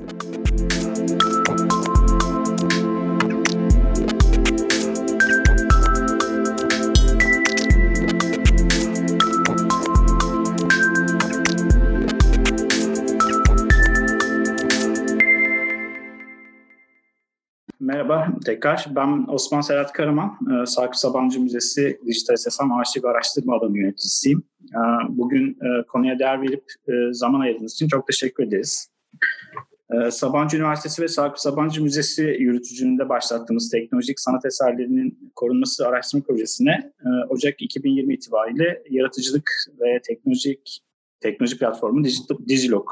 Merhaba tekrar. Ben Osman Serhat Karaman. Ee, Sakıp Sabancı Müzesi Dijital SSM Arşiv Araştırma Alanı Yöneticisiyim. Ee, bugün e, konuya değer verip e, zaman ayırdığınız için çok teşekkür ederiz. Ee, Sabancı Üniversitesi ve Sakıp Sabancı Müzesi yürütücülüğünde başlattığımız teknolojik sanat eserlerinin korunması araştırma projesine e, Ocak 2020 itibariyle yaratıcılık ve teknolojik teknoloji platformu Digilog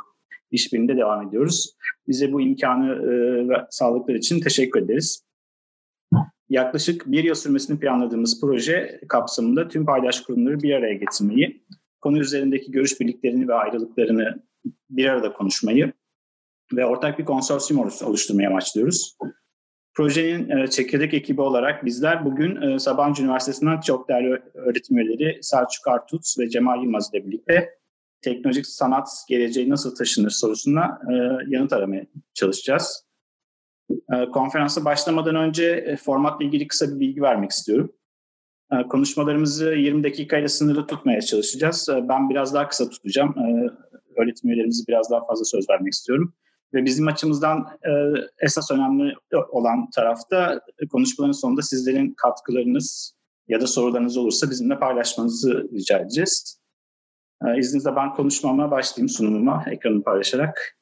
işbirliğinde devam ediyoruz. Bize bu imkanı e, sağladıkları için teşekkür ederiz. Yaklaşık bir yıl sürmesini planladığımız proje kapsamında tüm paydaş kurumları bir araya getirmeyi, konu üzerindeki görüş birliklerini ve ayrılıklarını bir arada konuşmayı ve ortak bir konsorsiyum oluşturmayı amaçlıyoruz. Projenin e, çekirdek ekibi olarak bizler bugün e, Sabancı Üniversitesi'nden çok değerli öğretim üyeleri Selçuk Artut ve Cemal Yılmaz ile birlikte teknolojik sanat geleceği nasıl taşınır sorusuna e, yanıt aramaya çalışacağız. Konferansa başlamadan önce formatla ilgili kısa bir bilgi vermek istiyorum. Konuşmalarımızı 20 dakikayla sınırlı tutmaya çalışacağız. Ben biraz daha kısa tutacağım. Öğretim üyelerimizi biraz daha fazla söz vermek istiyorum. Ve bizim açımızdan e, esas önemli olan tarafta e, konuşmaların sonunda sizlerin katkılarınız ya da sorularınız olursa bizimle paylaşmanızı rica edeceğiz. Ee, izninizle ben konuşmama başlayayım sunumuma ekranı paylaşarak.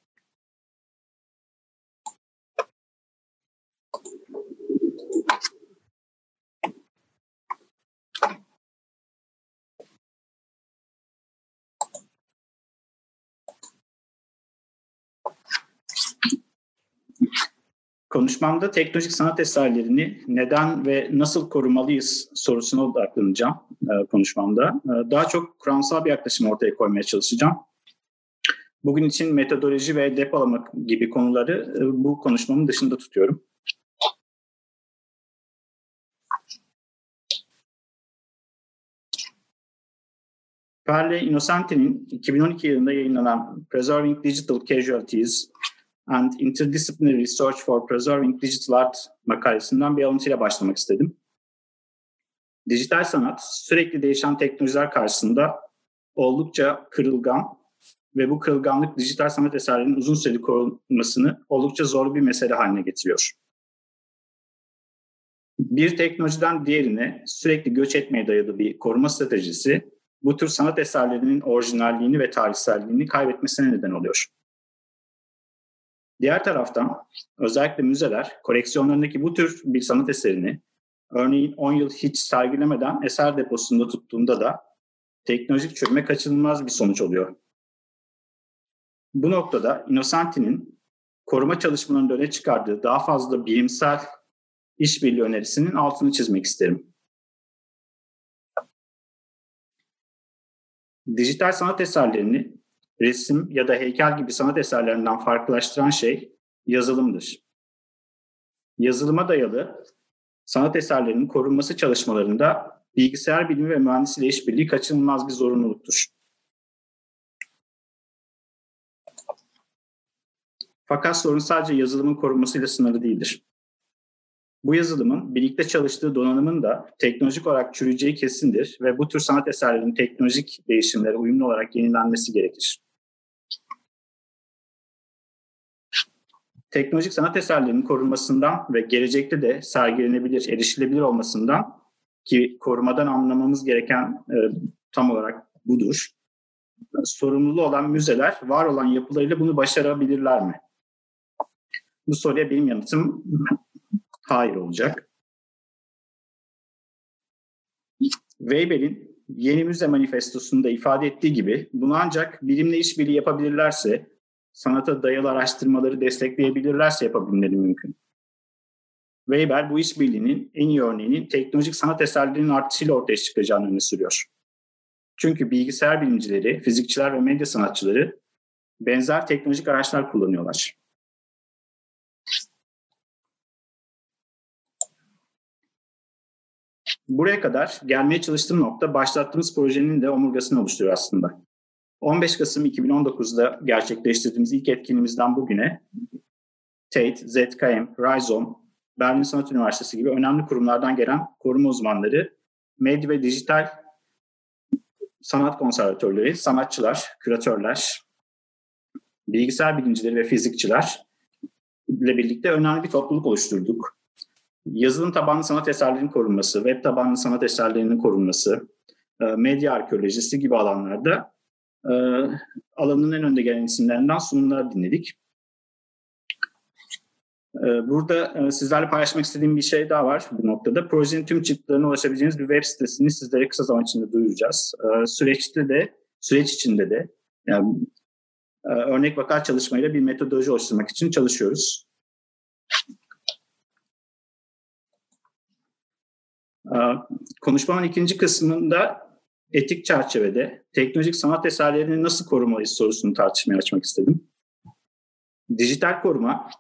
Konuşmamda teknolojik sanat eserlerini neden ve nasıl korumalıyız sorusuna odaklanacağım e, konuşmamda. E, daha çok kuramsal bir yaklaşım ortaya koymaya çalışacağım. Bugün için metodoloji ve depolama gibi konuları e, bu konuşmamın dışında tutuyorum. Perle Innocenti'nin 2012 yılında yayınlanan Preserving Digital Casualties and Interdisciplinary Research for Preserving Digital Art makalesinden bir alıntıyla başlamak istedim. Dijital sanat sürekli değişen teknolojiler karşısında oldukça kırılgan ve bu kırılganlık dijital sanat eserlerinin uzun süreli korunmasını oldukça zor bir mesele haline getiriyor. Bir teknolojiden diğerine sürekli göç etmeye dayalı bir koruma stratejisi bu tür sanat eserlerinin orijinalliğini ve tarihselliğini kaybetmesine neden oluyor. Diğer taraftan özellikle müzeler koleksiyonlarındaki bu tür bir sanat eserini örneğin 10 yıl hiç sergilemeden eser deposunda tuttuğunda da teknolojik çökme kaçınılmaz bir sonuç oluyor. Bu noktada Innocenti'nin koruma çalışmalarında öne çıkardığı daha fazla bilimsel işbirliği önerisinin altını çizmek isterim. Dijital sanat eserlerini resim ya da heykel gibi sanat eserlerinden farklılaştıran şey yazılımdır. Yazılıma dayalı sanat eserlerinin korunması çalışmalarında bilgisayar bilimi ve mühendisliği işbirliği kaçınılmaz bir zorunluluktur. Fakat sorun sadece yazılımın korunmasıyla sınırlı değildir. Bu yazılımın birlikte çalıştığı donanımın da teknolojik olarak çürüyeceği kesindir ve bu tür sanat eserlerinin teknolojik değişimlere uyumlu olarak yenilenmesi gerekir. Teknolojik sanat eserlerinin korunmasından ve gelecekte de sergilenebilir, erişilebilir olmasından ki korumadan anlamamız gereken e, tam olarak budur. Sorumluluğu olan müzeler var olan yapılarıyla bunu başarabilirler mi? Bu soruya benim yanıtım hayır olacak. Weber'in Yeni Müze Manifestosu'nda ifade ettiği gibi bunu ancak bilimle işbirliği yapabilirlerse sanata dayalı araştırmaları destekleyebilirlerse yapabilmeleri mümkün. Weber bu işbirliğinin en iyi örneğinin teknolojik sanat eserlerinin artışıyla ortaya çıkacağını öne sürüyor. Çünkü bilgisayar bilimcileri, fizikçiler ve medya sanatçıları benzer teknolojik araçlar kullanıyorlar. Buraya kadar gelmeye çalıştığım nokta başlattığımız projenin de omurgasını oluşturuyor aslında. 15 Kasım 2019'da gerçekleştirdiğimiz ilk etkinliğimizden bugüne Tate, ZKM, Rhizome, Berlin Sanat Üniversitesi gibi önemli kurumlardan gelen koruma uzmanları, medya ve dijital sanat konservatörleri, sanatçılar, küratörler, bilgisayar bilimcileri ve fizikçiler ile birlikte önemli bir topluluk oluşturduk. Yazılım tabanlı sanat eserlerinin korunması, web tabanlı sanat eserlerinin korunması, e, medya arkeolojisi gibi alanlarda e, alanın en önde gelen isimlerinden sunumlar dinledik. E, burada sizlerle paylaşmak istediğim bir şey daha var bu noktada. Projenin tüm çıktılarına ulaşabileceğiniz bir web sitesini sizlere kısa zaman içinde duyuracağız. Süreçte de, süreç içinde de yani örnek vaka çalışmayla bir metodoloji oluşturmak için çalışıyoruz. Konuşmanın ikinci kısmında etik çerçevede teknolojik sanat eserlerini nasıl korumalıyız sorusunu tartışmaya açmak istedim. Dijital koruma,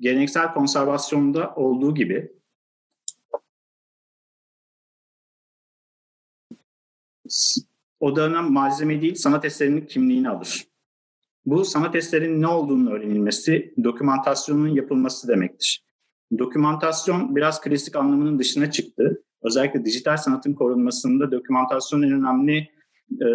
geleneksel konservasyonda olduğu gibi o malzeme değil sanat eserinin kimliğini alır. Bu sanat eserinin ne olduğunu öğrenilmesi, dokümantasyonun yapılması demektir. Dokümantasyon biraz klasik anlamının dışına çıktı özellikle dijital sanatın korunmasında dokümantasyon en önemli e,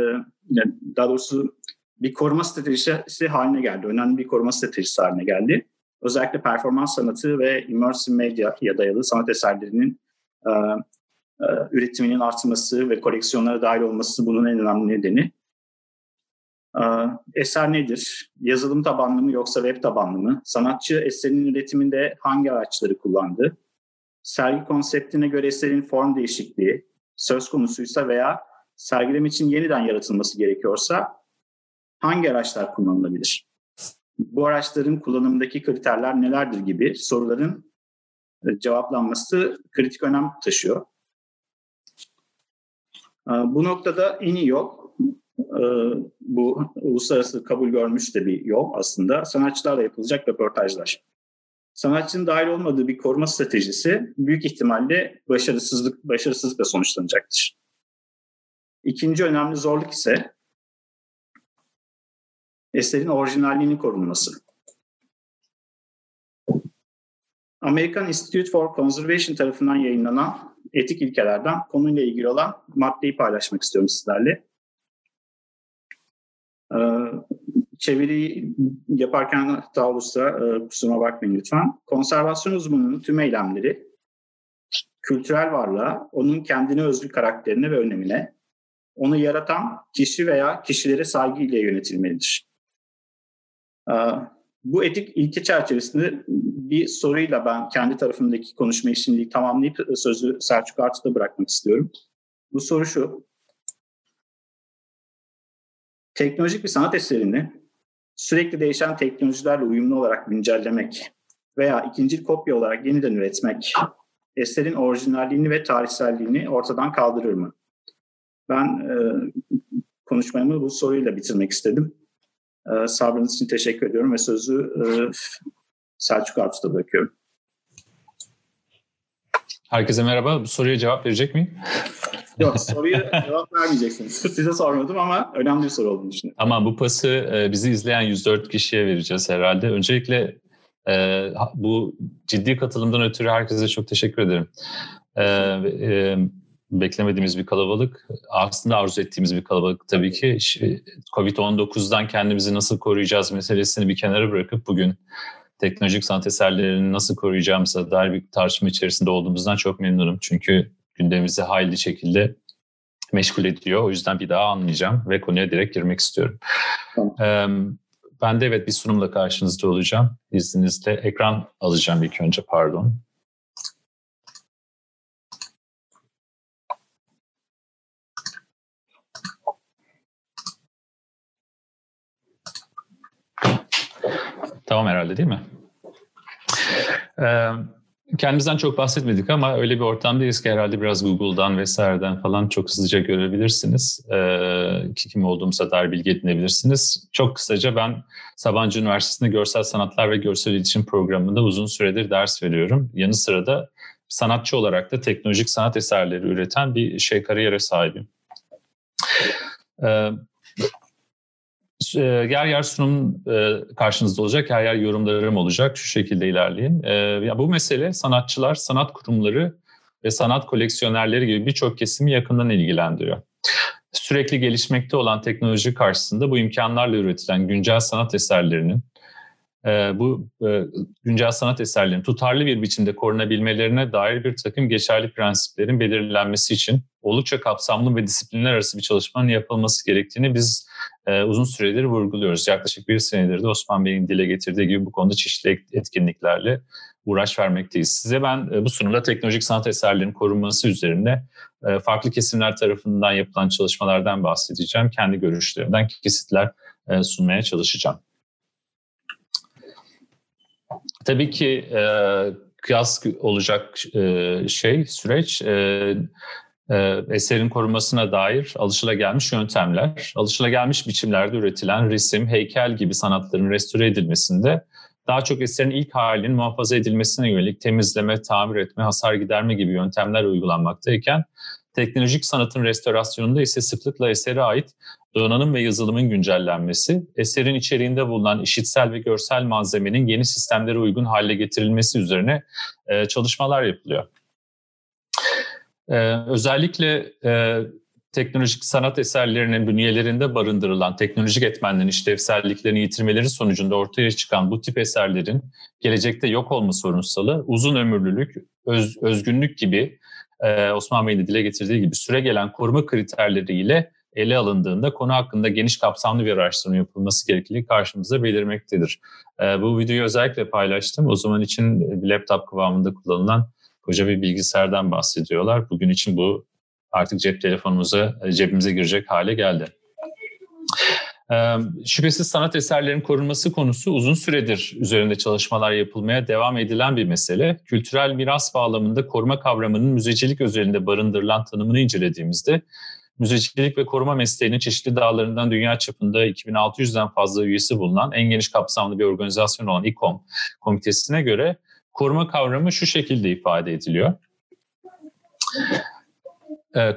daha doğrusu bir koruma stratejisi haline geldi. Önemli bir koruma stratejisi haline geldi. Özellikle performans sanatı ve immersive medyaya dayalı sanat eserlerinin e, e, üretiminin artması ve koleksiyonlara dahil olması bunun en önemli nedeni. Eser nedir? Yazılım tabanlı mı yoksa web tabanlı mı? Sanatçı eserinin üretiminde hangi araçları kullandı? Sergi konseptine göre eserin form değişikliği söz konusuysa veya sergileme için yeniden yaratılması gerekiyorsa hangi araçlar kullanılabilir? Bu araçların kullanımındaki kriterler nelerdir gibi soruların e, cevaplanması kritik önem taşıyor. E, bu noktada en iyi yol e, bu uluslararası kabul görmüş de bir yol aslında sanatçılarla yapılacak röportajlar sanatçının dahil olmadığı bir koruma stratejisi büyük ihtimalle başarısızlık başarısızlıkla sonuçlanacaktır. İkinci önemli zorluk ise eserin orijinalliğinin korunması. American Institute for Conservation tarafından yayınlanan etik ilkelerden konuyla ilgili olan maddeyi paylaşmak istiyorum sizlerle. Ee, çeviri yaparken hata olursa e, kusuruma bakmayın lütfen. Konservasyon uzmanının tüm eylemleri kültürel varlığa, onun kendine özgü karakterine ve önemine, onu yaratan kişi veya kişilere saygıyla yönetilmelidir. E, bu etik ilke çerçevesinde bir soruyla ben kendi tarafımdaki konuşmayı şimdi tamamlayıp sözü Selçuk Artı'da bırakmak istiyorum. Bu soru şu. Teknolojik bir sanat eserini sürekli değişen teknolojilerle uyumlu olarak güncellemek veya ikinci kopya olarak yeniden üretmek eserin orijinalliğini ve tarihselliğini ortadan kaldırır mı? Ben e, konuşmamı bu soruyla bitirmek istedim. E, sabrınız için teşekkür ediyorum ve sözü e, Selçuk Artus'ta bırakıyorum. Herkese merhaba. Bu soruya cevap verecek miyim? Yok soruya cevap vermeyeceksiniz. Size sormadım ama önemli bir soru olduğunu düşünüyorum. Tamam bu pası e, bizi izleyen 104 kişiye vereceğiz herhalde. Öncelikle e, bu ciddi katılımdan ötürü herkese çok teşekkür ederim. E, beklemediğimiz bir kalabalık. Aslında arzu ettiğimiz bir kalabalık tabii ki. Covid-19'dan kendimizi nasıl koruyacağız meselesini bir kenara bırakıp bugün teknolojik sanat eserlerini nasıl koruyacağımıza dair bir tartışma içerisinde olduğumuzdan çok memnunum. Çünkü gündemimizi hayli şekilde meşgul ediyor. O yüzden bir daha anlayacağım ve konuya direkt girmek istiyorum. Tamam. ben de evet bir sunumla karşınızda olacağım. İzninizle ekran alacağım ilk önce pardon. Tamam herhalde değil mi? Ee, kendimizden çok bahsetmedik ama öyle bir ortamdayız ki herhalde biraz Google'dan vesaireden falan çok hızlıca görebilirsiniz. Ee, kim olduğumuza dair bilgi edinebilirsiniz. Çok kısaca ben Sabancı Üniversitesi'nde Görsel Sanatlar ve Görsel İletişim Programı'nda uzun süredir ders veriyorum. Yanı sıra da sanatçı olarak da teknolojik sanat eserleri üreten bir şey kariyere sahibim. Ee, e, yer yer sunum e, karşınızda olacak, yer yer yorumlarım olacak. Şu şekilde ilerleyeyim. E, ya bu mesele sanatçılar, sanat kurumları ve sanat koleksiyonerleri gibi birçok kesimi yakından ilgilendiriyor. Sürekli gelişmekte olan teknoloji karşısında bu imkanlarla üretilen güncel sanat eserlerinin e, bu e, güncel sanat eserlerinin tutarlı bir biçimde korunabilmelerine dair bir takım geçerli prensiplerin belirlenmesi için oldukça kapsamlı ve disiplinler arası bir çalışmanın yapılması gerektiğini biz e, uzun süredir vurguluyoruz. Yaklaşık bir senedir de Osman Bey'in dile getirdiği gibi bu konuda çeşitli etkinliklerle uğraş vermekteyiz. Size ben e, bu sunumda teknolojik sanat eserlerinin korunması üzerine e, farklı kesimler tarafından yapılan çalışmalardan bahsedeceğim. Kendi görüşlerimden kesitler e, sunmaya çalışacağım. Tabii ki e, kıyas olacak e, şey, süreç e, e, eserin korunmasına dair alışılagelmiş yöntemler, alışılagelmiş biçimlerde üretilen resim, heykel gibi sanatların restore edilmesinde daha çok eserin ilk halinin muhafaza edilmesine yönelik temizleme, tamir etme, hasar giderme gibi yöntemler uygulanmaktayken teknolojik sanatın restorasyonunda ise sıklıkla esere ait donanım ve yazılımın güncellenmesi, eserin içeriğinde bulunan işitsel ve görsel malzemenin yeni sistemlere uygun hale getirilmesi üzerine e, çalışmalar yapılıyor. E, özellikle e, teknolojik sanat eserlerinin bünyelerinde barındırılan teknolojik etmenlerin işlevselliklerini yitirmeleri sonucunda ortaya çıkan bu tip eserlerin gelecekte yok olma sorunsalı, uzun ömürlülük, öz, özgünlük gibi e, Osman Bey'in de dile getirdiği gibi süre gelen koruma kriterleriyle ele alındığında konu hakkında geniş kapsamlı bir araştırma yapılması gerekliliği karşımıza belirmektedir. E, bu videoyu özellikle paylaştım. O zaman için laptop kıvamında kullanılan koca bir bilgisayardan bahsediyorlar. Bugün için bu artık cep telefonumuza, cebimize girecek hale geldi. Şüphesiz sanat eserlerinin korunması konusu uzun süredir üzerinde çalışmalar yapılmaya devam edilen bir mesele. Kültürel miras bağlamında koruma kavramının müzecilik özelinde barındırılan tanımını incelediğimizde müzecilik ve koruma mesleğinin çeşitli dağlarından dünya çapında 2600'den fazla üyesi bulunan en geniş kapsamlı bir organizasyon olan İKOM komitesine göre koruma kavramı şu şekilde ifade ediliyor.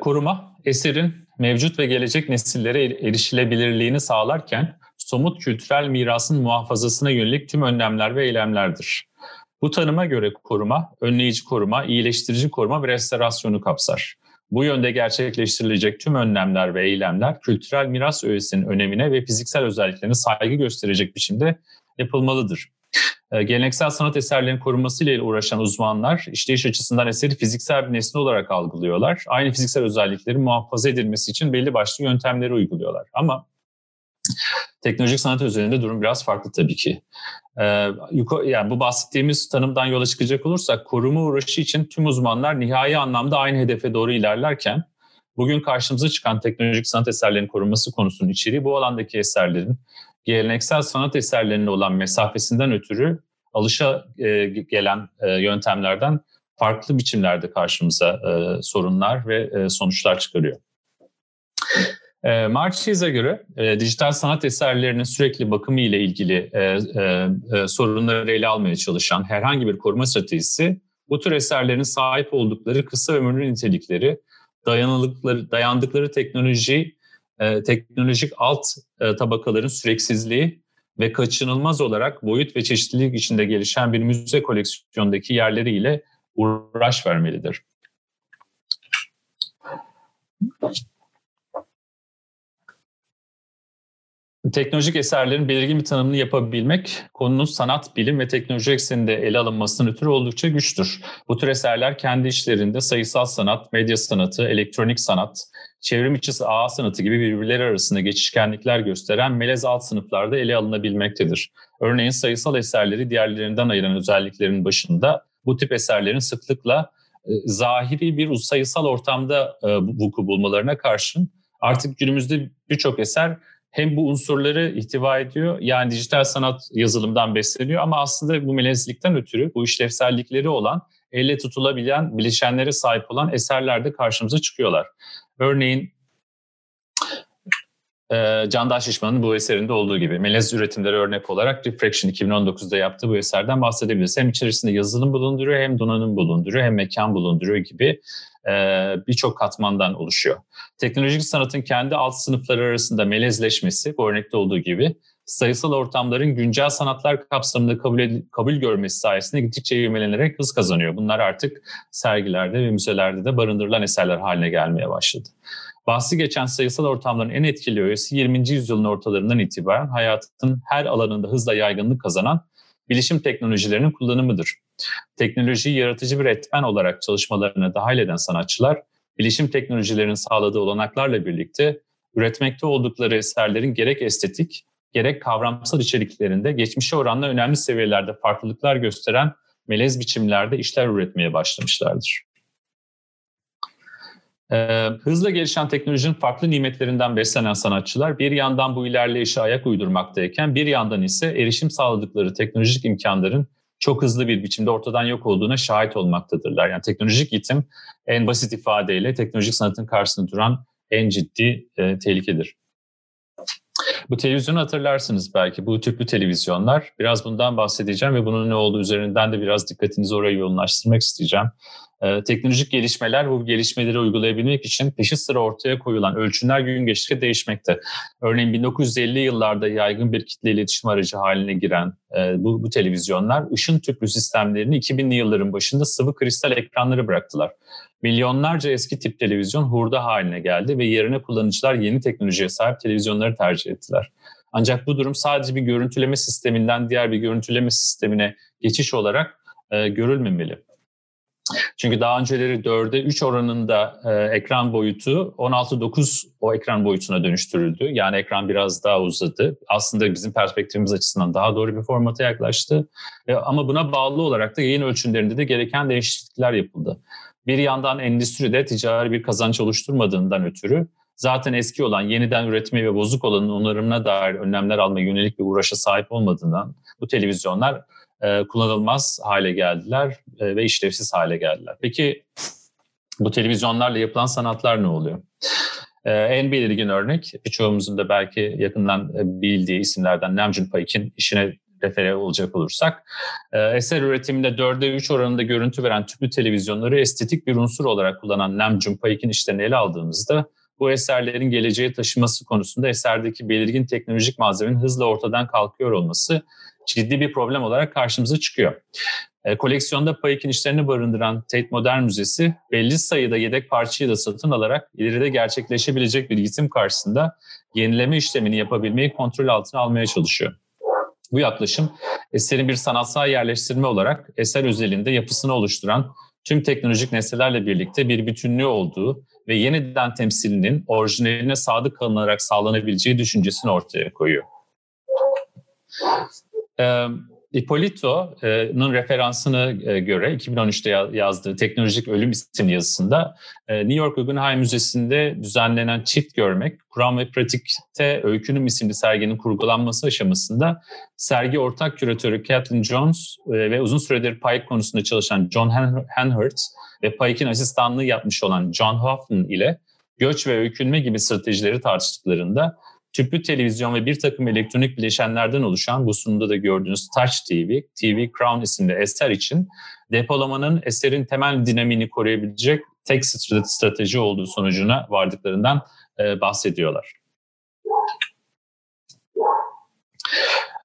Koruma, eserin mevcut ve gelecek nesillere erişilebilirliğini sağlarken somut kültürel mirasın muhafazasına yönelik tüm önlemler ve eylemlerdir. Bu tanıma göre koruma, önleyici koruma, iyileştirici koruma ve restorasyonu kapsar. Bu yönde gerçekleştirilecek tüm önlemler ve eylemler kültürel miras öğesinin önemine ve fiziksel özelliklerine saygı gösterecek biçimde yapılmalıdır. Ee, geleneksel sanat eserlerinin korunması ile uğraşan uzmanlar işleyiş açısından eseri fiziksel bir nesne olarak algılıyorlar. Aynı fiziksel özelliklerin muhafaza edilmesi için belli başlı yöntemleri uyguluyorlar. Ama teknolojik sanat üzerinde durum biraz farklı tabii ki. Ee, yani bu bahsettiğimiz tanımdan yola çıkacak olursak koruma uğraşı için tüm uzmanlar nihai anlamda aynı hedefe doğru ilerlerken bugün karşımıza çıkan teknolojik sanat eserlerinin korunması konusunun içeriği bu alandaki eserlerin geleneksel sanat eserlerine olan mesafesinden ötürü alışa e, gelen e, yöntemlerden farklı biçimlerde karşımıza e, sorunlar ve e, sonuçlar çıkarıyor. E, Marches'e göre e, dijital sanat eserlerinin sürekli bakımı ile ilgili e, e, e, sorunları ele almaya çalışan herhangi bir koruma stratejisi bu tür eserlerin sahip oldukları kısa ömürlü nitelikleri, dayanıkları, dayandıkları teknoloji e, teknolojik alt e, tabakaların süreksizliği ve kaçınılmaz olarak boyut ve çeşitlilik içinde gelişen bir müze koleksiyondaki yerleriyle uğraş vermelidir. Teknolojik eserlerin belirgin bir tanımını yapabilmek konunun sanat, bilim ve teknoloji ekseninde ele alınmasının ötürü oldukça güçtür. Bu tür eserler kendi işlerinde sayısal sanat, medya sanatı, elektronik sanat, çevrim içi ağ sanatı gibi birbirleri arasında geçişkenlikler gösteren melez alt sınıflarda ele alınabilmektedir. Örneğin sayısal eserleri diğerlerinden ayıran özelliklerin başında bu tip eserlerin sıklıkla e, zahiri bir sayısal ortamda e, vuku bulmalarına karşın artık günümüzde birçok eser hem bu unsurları ihtiva ediyor yani dijital sanat yazılımdan besleniyor ama aslında bu melezlikten ötürü bu işlevsellikleri olan elle tutulabilen bileşenlere sahip olan eserler de karşımıza çıkıyorlar. Örneğin e, Candaş Şişman'ın bu eserinde olduğu gibi melez üretimleri örnek olarak Refraction 2019'da yaptığı bu eserden bahsedebiliriz. Hem içerisinde yazılım bulunduruyor hem donanım bulunduruyor hem mekan bulunduruyor gibi birçok katmandan oluşuyor. Teknolojik sanatın kendi alt sınıfları arasında melezleşmesi bu örnekte olduğu gibi sayısal ortamların güncel sanatlar kapsamında kabul, ed- kabul görmesi sayesinde gittikçe ivmelenerek hız kazanıyor. Bunlar artık sergilerde ve müzelerde de barındırılan eserler haline gelmeye başladı. Bahsi geçen sayısal ortamların en etkili öğesi 20. yüzyılın ortalarından itibaren hayatın her alanında hızla yaygınlık kazanan bilişim teknolojilerinin kullanımıdır. Teknolojiyi yaratıcı bir etmen olarak çalışmalarına dahil eden sanatçılar, bilişim teknolojilerinin sağladığı olanaklarla birlikte üretmekte oldukları eserlerin gerek estetik, gerek kavramsal içeriklerinde geçmişe oranla önemli seviyelerde farklılıklar gösteren melez biçimlerde işler üretmeye başlamışlardır. Ee, hızla gelişen teknolojinin farklı nimetlerinden beslenen sanatçılar bir yandan bu ilerleyişe ayak uydurmaktayken bir yandan ise erişim sağladıkları teknolojik imkanların çok hızlı bir biçimde ortadan yok olduğuna şahit olmaktadırlar. Yani teknolojik itim en basit ifadeyle teknolojik sanatın karşısında duran en ciddi e, tehlikedir. Bu televizyonu hatırlarsınız belki. Bu tüplü televizyonlar. Biraz bundan bahsedeceğim ve bunun ne olduğu üzerinden de biraz dikkatinizi oraya yoğunlaştırmak isteyeceğim. Ee, teknolojik gelişmeler bu gelişmeleri uygulayabilmek için peşi sıra ortaya koyulan ölçümler gün geçtikçe değişmekte. Örneğin 1950 yıllarda yaygın bir kitle iletişim aracı haline giren e, bu, bu televizyonlar ışın tüplü sistemlerini 2000'li yılların başında sıvı kristal ekranları bıraktılar. Milyonlarca eski tip televizyon hurda haline geldi ve yerine kullanıcılar yeni teknolojiye sahip televizyonları tercih ettiler. Ancak bu durum sadece bir görüntüleme sisteminden diğer bir görüntüleme sistemine geçiş olarak e, görülmemeli. Çünkü daha önceleri 4'e 3 oranında e, ekran boyutu 16-9 o ekran boyutuna dönüştürüldü. Yani ekran biraz daha uzadı. Aslında bizim perspektifimiz açısından daha doğru bir formata yaklaştı. E, ama buna bağlı olarak da yayın ölçümlerinde de gereken değişiklikler yapıldı. Bir yandan endüstride ticari bir kazanç oluşturmadığından ötürü zaten eski olan yeniden üretme ve bozuk olanın onarımına dair önlemler alma yönelik bir uğraşa sahip olmadığından bu televizyonlar e, kullanılmaz hale geldiler e, ve işlevsiz hale geldiler. Peki bu televizyonlarla yapılan sanatlar ne oluyor? E, en belirgin örnek birçoğumuzun da belki yakından bildiği isimlerden Namjoon Paik'in işine refere olacak olursak eser üretiminde 4'e 3 oranında görüntü veren tüplü televizyonları estetik bir unsur olarak kullanan Namjoon Paik'in işlerini ele aldığımızda bu eserlerin geleceğe taşıması konusunda eserdeki belirgin teknolojik malzemenin hızla ortadan kalkıyor olması ciddi bir problem olarak karşımıza çıkıyor. E, koleksiyonda Payek'in işlerini barındıran Tate Modern Müzesi belli sayıda yedek parçayı da satın alarak ileride gerçekleşebilecek bir yitim karşısında yenileme işlemini yapabilmeyi kontrol altına almaya çalışıyor. Bu yaklaşım eserin bir sanatsal yerleştirme olarak eser özelinde yapısını oluşturan tüm teknolojik nesnelerle birlikte bir bütünlüğü olduğu ve yeniden temsilinin orijinaline sadık kalınarak sağlanabileceği düşüncesini ortaya koyuyor. E, Ippolito'nun referansını göre 2013'te yazdığı Teknolojik Ölüm isimli yazısında e, New York Guggenheim Müzesi'nde düzenlenen çift görmek, Kuram ve Pratik'te Öykünüm isimli serginin kurgulanması aşamasında sergi ortak küratörü Kathleen Jones e, ve uzun süredir Pike konusunda çalışan John Hanhurt ve Pike'in asistanlığı yapmış olan John Hoffman ile göç ve öykünme gibi stratejileri tartıştıklarında tüplü televizyon ve bir takım elektronik bileşenlerden oluşan bu sunumda da gördüğünüz Touch TV, TV Crown isimli eser için depolamanın eserin temel dinamini koruyabilecek tek strateji olduğu sonucuna vardıklarından e, bahsediyorlar.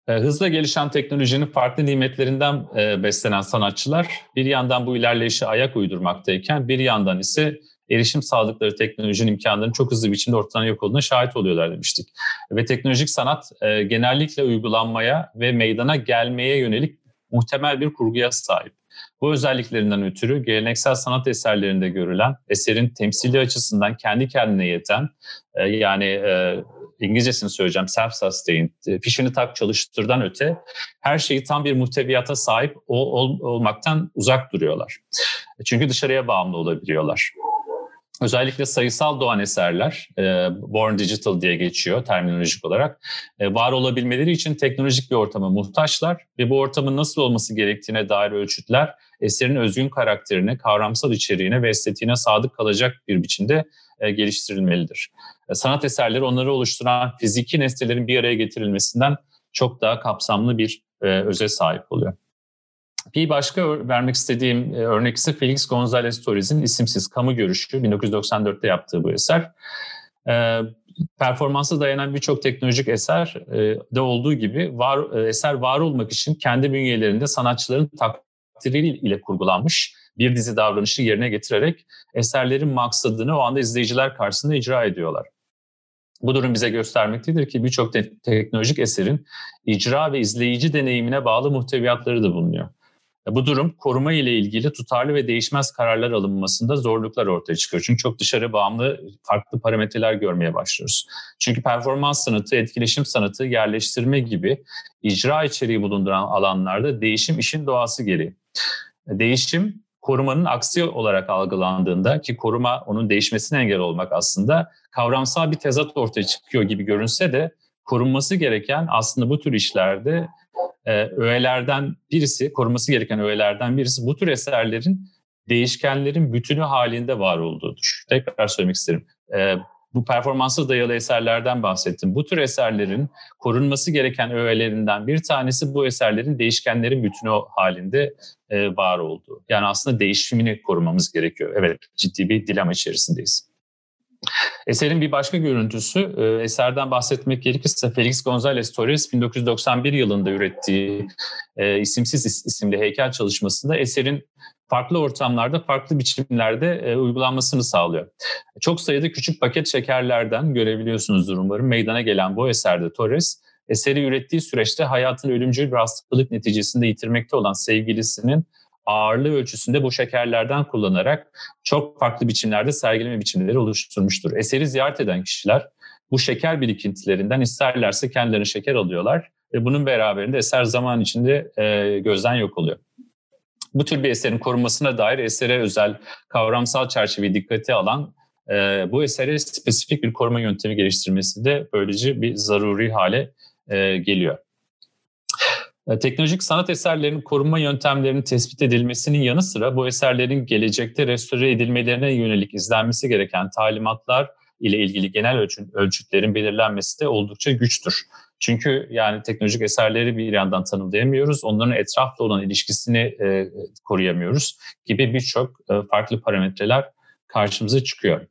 E, hızla gelişen teknolojinin farklı nimetlerinden e, beslenen sanatçılar bir yandan bu ilerleyişe ayak uydurmaktayken bir yandan ise erişim sağladıkları teknolojinin imkanlarının çok hızlı biçimde ortadan yok olduğuna şahit oluyorlar demiştik. Ve teknolojik sanat e, genellikle uygulanmaya ve meydana gelmeye yönelik muhtemel bir kurguya sahip. Bu özelliklerinden ötürü geleneksel sanat eserlerinde görülen eserin temsili açısından kendi kendine yeten e, yani e, İngilizcesini söyleyeceğim self-sustained, e, fişini tak çalıştırdan öte her şeyi tam bir muhteviyata sahip ol, ol, olmaktan uzak duruyorlar. Çünkü dışarıya bağımlı olabiliyorlar. Özellikle sayısal doğan eserler, e, Born Digital diye geçiyor terminolojik olarak, e, var olabilmeleri için teknolojik bir ortama muhtaçlar ve bu ortamın nasıl olması gerektiğine dair ölçütler eserin özgün karakterine, kavramsal içeriğine ve estetiğine sadık kalacak bir biçimde e, geliştirilmelidir. sanat eserleri onları oluşturan fiziki nesnelerin bir araya getirilmesinden çok daha kapsamlı bir e, öze sahip oluyor. Bir başka vermek istediğim e, örnek ise Felix González Torres'in isimsiz kamu görüşü 1994'te yaptığı bu eser. E, performansa dayanan birçok teknolojik eser e, de olduğu gibi var, eser var olmak için kendi bünyelerinde sanatçıların takdiriyle kurgulanmış bir dizi davranışı yerine getirerek eserlerin maksadını o anda izleyiciler karşısında icra ediyorlar. Bu durum bize göstermektedir ki birçok te- teknolojik eserin icra ve izleyici deneyimine bağlı muhteviyatları da bulunuyor. Bu durum koruma ile ilgili tutarlı ve değişmez kararlar alınmasında zorluklar ortaya çıkıyor. Çünkü çok dışarı bağımlı farklı parametreler görmeye başlıyoruz. Çünkü performans sanatı, etkileşim sanatı, yerleştirme gibi icra içeriği bulunduran alanlarda değişim işin doğası gereği. Değişim korumanın aksi olarak algılandığında ki koruma onun değişmesine engel olmak aslında kavramsal bir tezat ortaya çıkıyor gibi görünse de korunması gereken aslında bu tür işlerde e, öğelerden birisi, korunması gereken öğelerden birisi bu tür eserlerin değişkenlerin bütünü halinde var olduğudur. Tekrar söylemek isterim. E, bu performansa dayalı eserlerden bahsettim. Bu tür eserlerin korunması gereken öğelerinden bir tanesi bu eserlerin değişkenlerin bütünü halinde e, var olduğu. Yani aslında değişimini korumamız gerekiyor. Evet, ciddi bir dilema içerisindeyiz. Eserin bir başka görüntüsü, e, eserden bahsetmek gerekirse Felix González Torres 1991 yılında ürettiği e, isimsiz isimli heykel çalışmasında eserin farklı ortamlarda, farklı biçimlerde e, uygulanmasını sağlıyor. Çok sayıda küçük paket şekerlerden görebiliyorsunuzdur umarım meydana gelen bu eserde Torres, eseri ürettiği süreçte hayatını ölümcül bir hastalık neticesinde yitirmekte olan sevgilisinin ağırlığı ölçüsünde bu şekerlerden kullanarak çok farklı biçimlerde sergileme biçimleri oluşturmuştur. Eseri ziyaret eden kişiler bu şeker birikintilerinden isterlerse kendilerine şeker alıyorlar ve bunun beraberinde eser zaman içinde e, gözden yok oluyor. Bu tür bir eserin korunmasına dair esere özel kavramsal çerçeveyi dikkate alan e, bu esere spesifik bir koruma yöntemi geliştirmesi de böylece bir zaruri hale e, geliyor. E, teknolojik sanat eserlerinin korunma yöntemlerinin tespit edilmesinin yanı sıra bu eserlerin gelecekte restore edilmelerine yönelik izlenmesi gereken talimatlar ile ilgili genel ölçü, ölçütlerin belirlenmesi de oldukça güçtür. Çünkü yani teknolojik eserleri bir yandan tanımlayamıyoruz, onların etrafla olan ilişkisini e, koruyamıyoruz gibi birçok e, farklı parametreler karşımıza çıkıyor.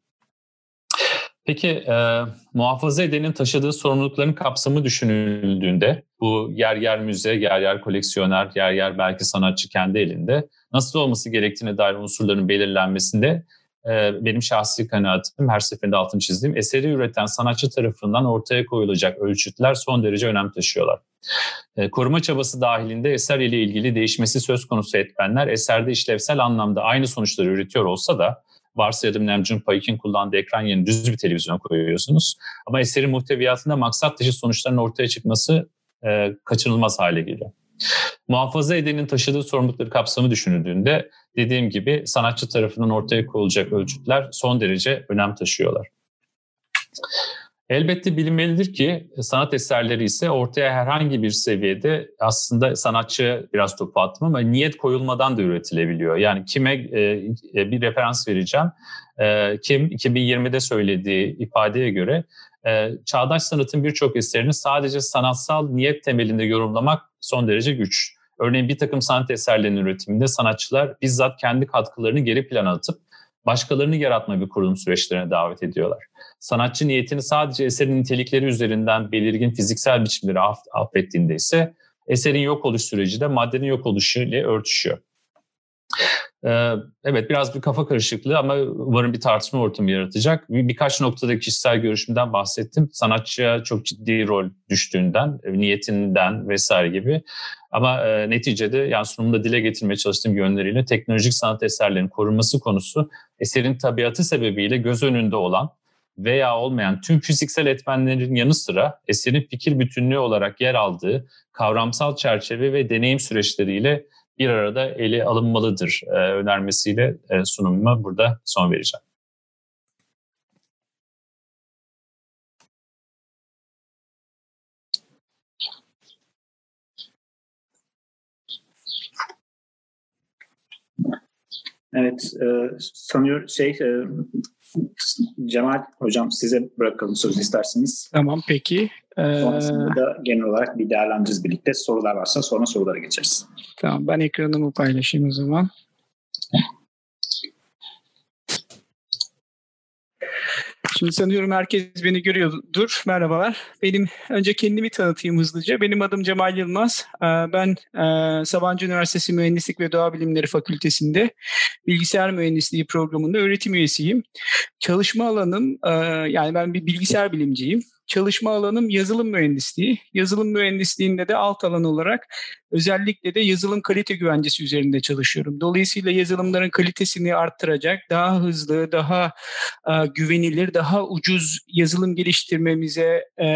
Peki e, muhafaza edenin taşıdığı sorumlulukların kapsamı düşünüldüğünde bu yer yer müze, yer yer koleksiyoner, yer yer belki sanatçı kendi elinde nasıl olması gerektiğine dair unsurların belirlenmesinde e, benim şahsi kanaatim her seferinde altını çizdiğim eseri üreten sanatçı tarafından ortaya koyulacak ölçütler son derece önem taşıyorlar. E, koruma çabası dahilinde eser ile ilgili değişmesi söz konusu etmenler eserde işlevsel anlamda aynı sonuçları üretiyor olsa da varsayalım Namjoon Paik'in kullandığı ekran yerine düz bir televizyon koyuyorsunuz. Ama eserin muhteviyatında maksat dışı sonuçların ortaya çıkması e, kaçınılmaz hale geliyor. Muhafaza edenin taşıdığı sorumlulukları kapsamı düşünüldüğünde dediğim gibi sanatçı tarafından ortaya koyulacak ölçütler son derece önem taşıyorlar. Elbette bilinmelidir ki sanat eserleri ise ortaya herhangi bir seviyede aslında sanatçı biraz topu attım ama niyet koyulmadan da üretilebiliyor. Yani kime e, e bir referans vereceğim. E, Kim 2020'de söylediği ifadeye göre e, çağdaş sanatın birçok eserini sadece sanatsal niyet temelinde yorumlamak son derece güç. Örneğin bir takım sanat eserlerinin üretiminde sanatçılar bizzat kendi katkılarını geri plana atıp başkalarını yaratma bir kurulum süreçlerine davet ediyorlar. Sanatçı niyetini sadece eserin nitelikleri üzerinden belirgin fiziksel biçimleri aff affettiğinde ise eserin yok oluş süreci de maddenin yok oluşu ile örtüşüyor. Ee, evet biraz bir kafa karışıklığı ama umarım bir tartışma ortamı yaratacak. Bir, birkaç noktada kişisel görüşümden bahsettim. Sanatçıya çok ciddi rol düştüğünden, e, niyetinden vesaire gibi. Ama e, neticede yani sunumda dile getirmeye çalıştığım yönleriyle teknolojik sanat eserlerinin korunması konusu eserin tabiatı sebebiyle göz önünde olan veya olmayan tüm fiziksel etmenlerin yanı sıra eserin fikir bütünlüğü olarak yer aldığı kavramsal çerçeve ve deneyim süreçleriyle bir arada ele alınmalıdır e, önermesiyle e, sunumuma burada son vereceğim. Evet, e, sanıyor şey e, Cemal Hocam size bırakalım sözü isterseniz. Tamam peki. Sonrasında da genel olarak bir değerlendiririz birlikte. Sorular varsa sonra sorulara geçeriz. Tamam ben ekranımı paylaşayım o zaman. Şimdi sanıyorum herkes beni görüyordur. Merhabalar. Benim önce kendimi tanıtayım hızlıca. Benim adım Cemal Yılmaz. Ee, ben e, Sabancı Üniversitesi Mühendislik ve Doğa Bilimleri Fakültesi'nde bilgisayar mühendisliği programında öğretim üyesiyim. Çalışma alanım, e, yani ben bir bilgisayar bilimciyim. Çalışma alanım yazılım mühendisliği. Yazılım mühendisliğinde de alt alan olarak özellikle de yazılım kalite güvencesi üzerinde çalışıyorum. Dolayısıyla yazılımların kalitesini arttıracak, daha hızlı, daha e, güvenilir, daha ucuz yazılım geliştirmemize e,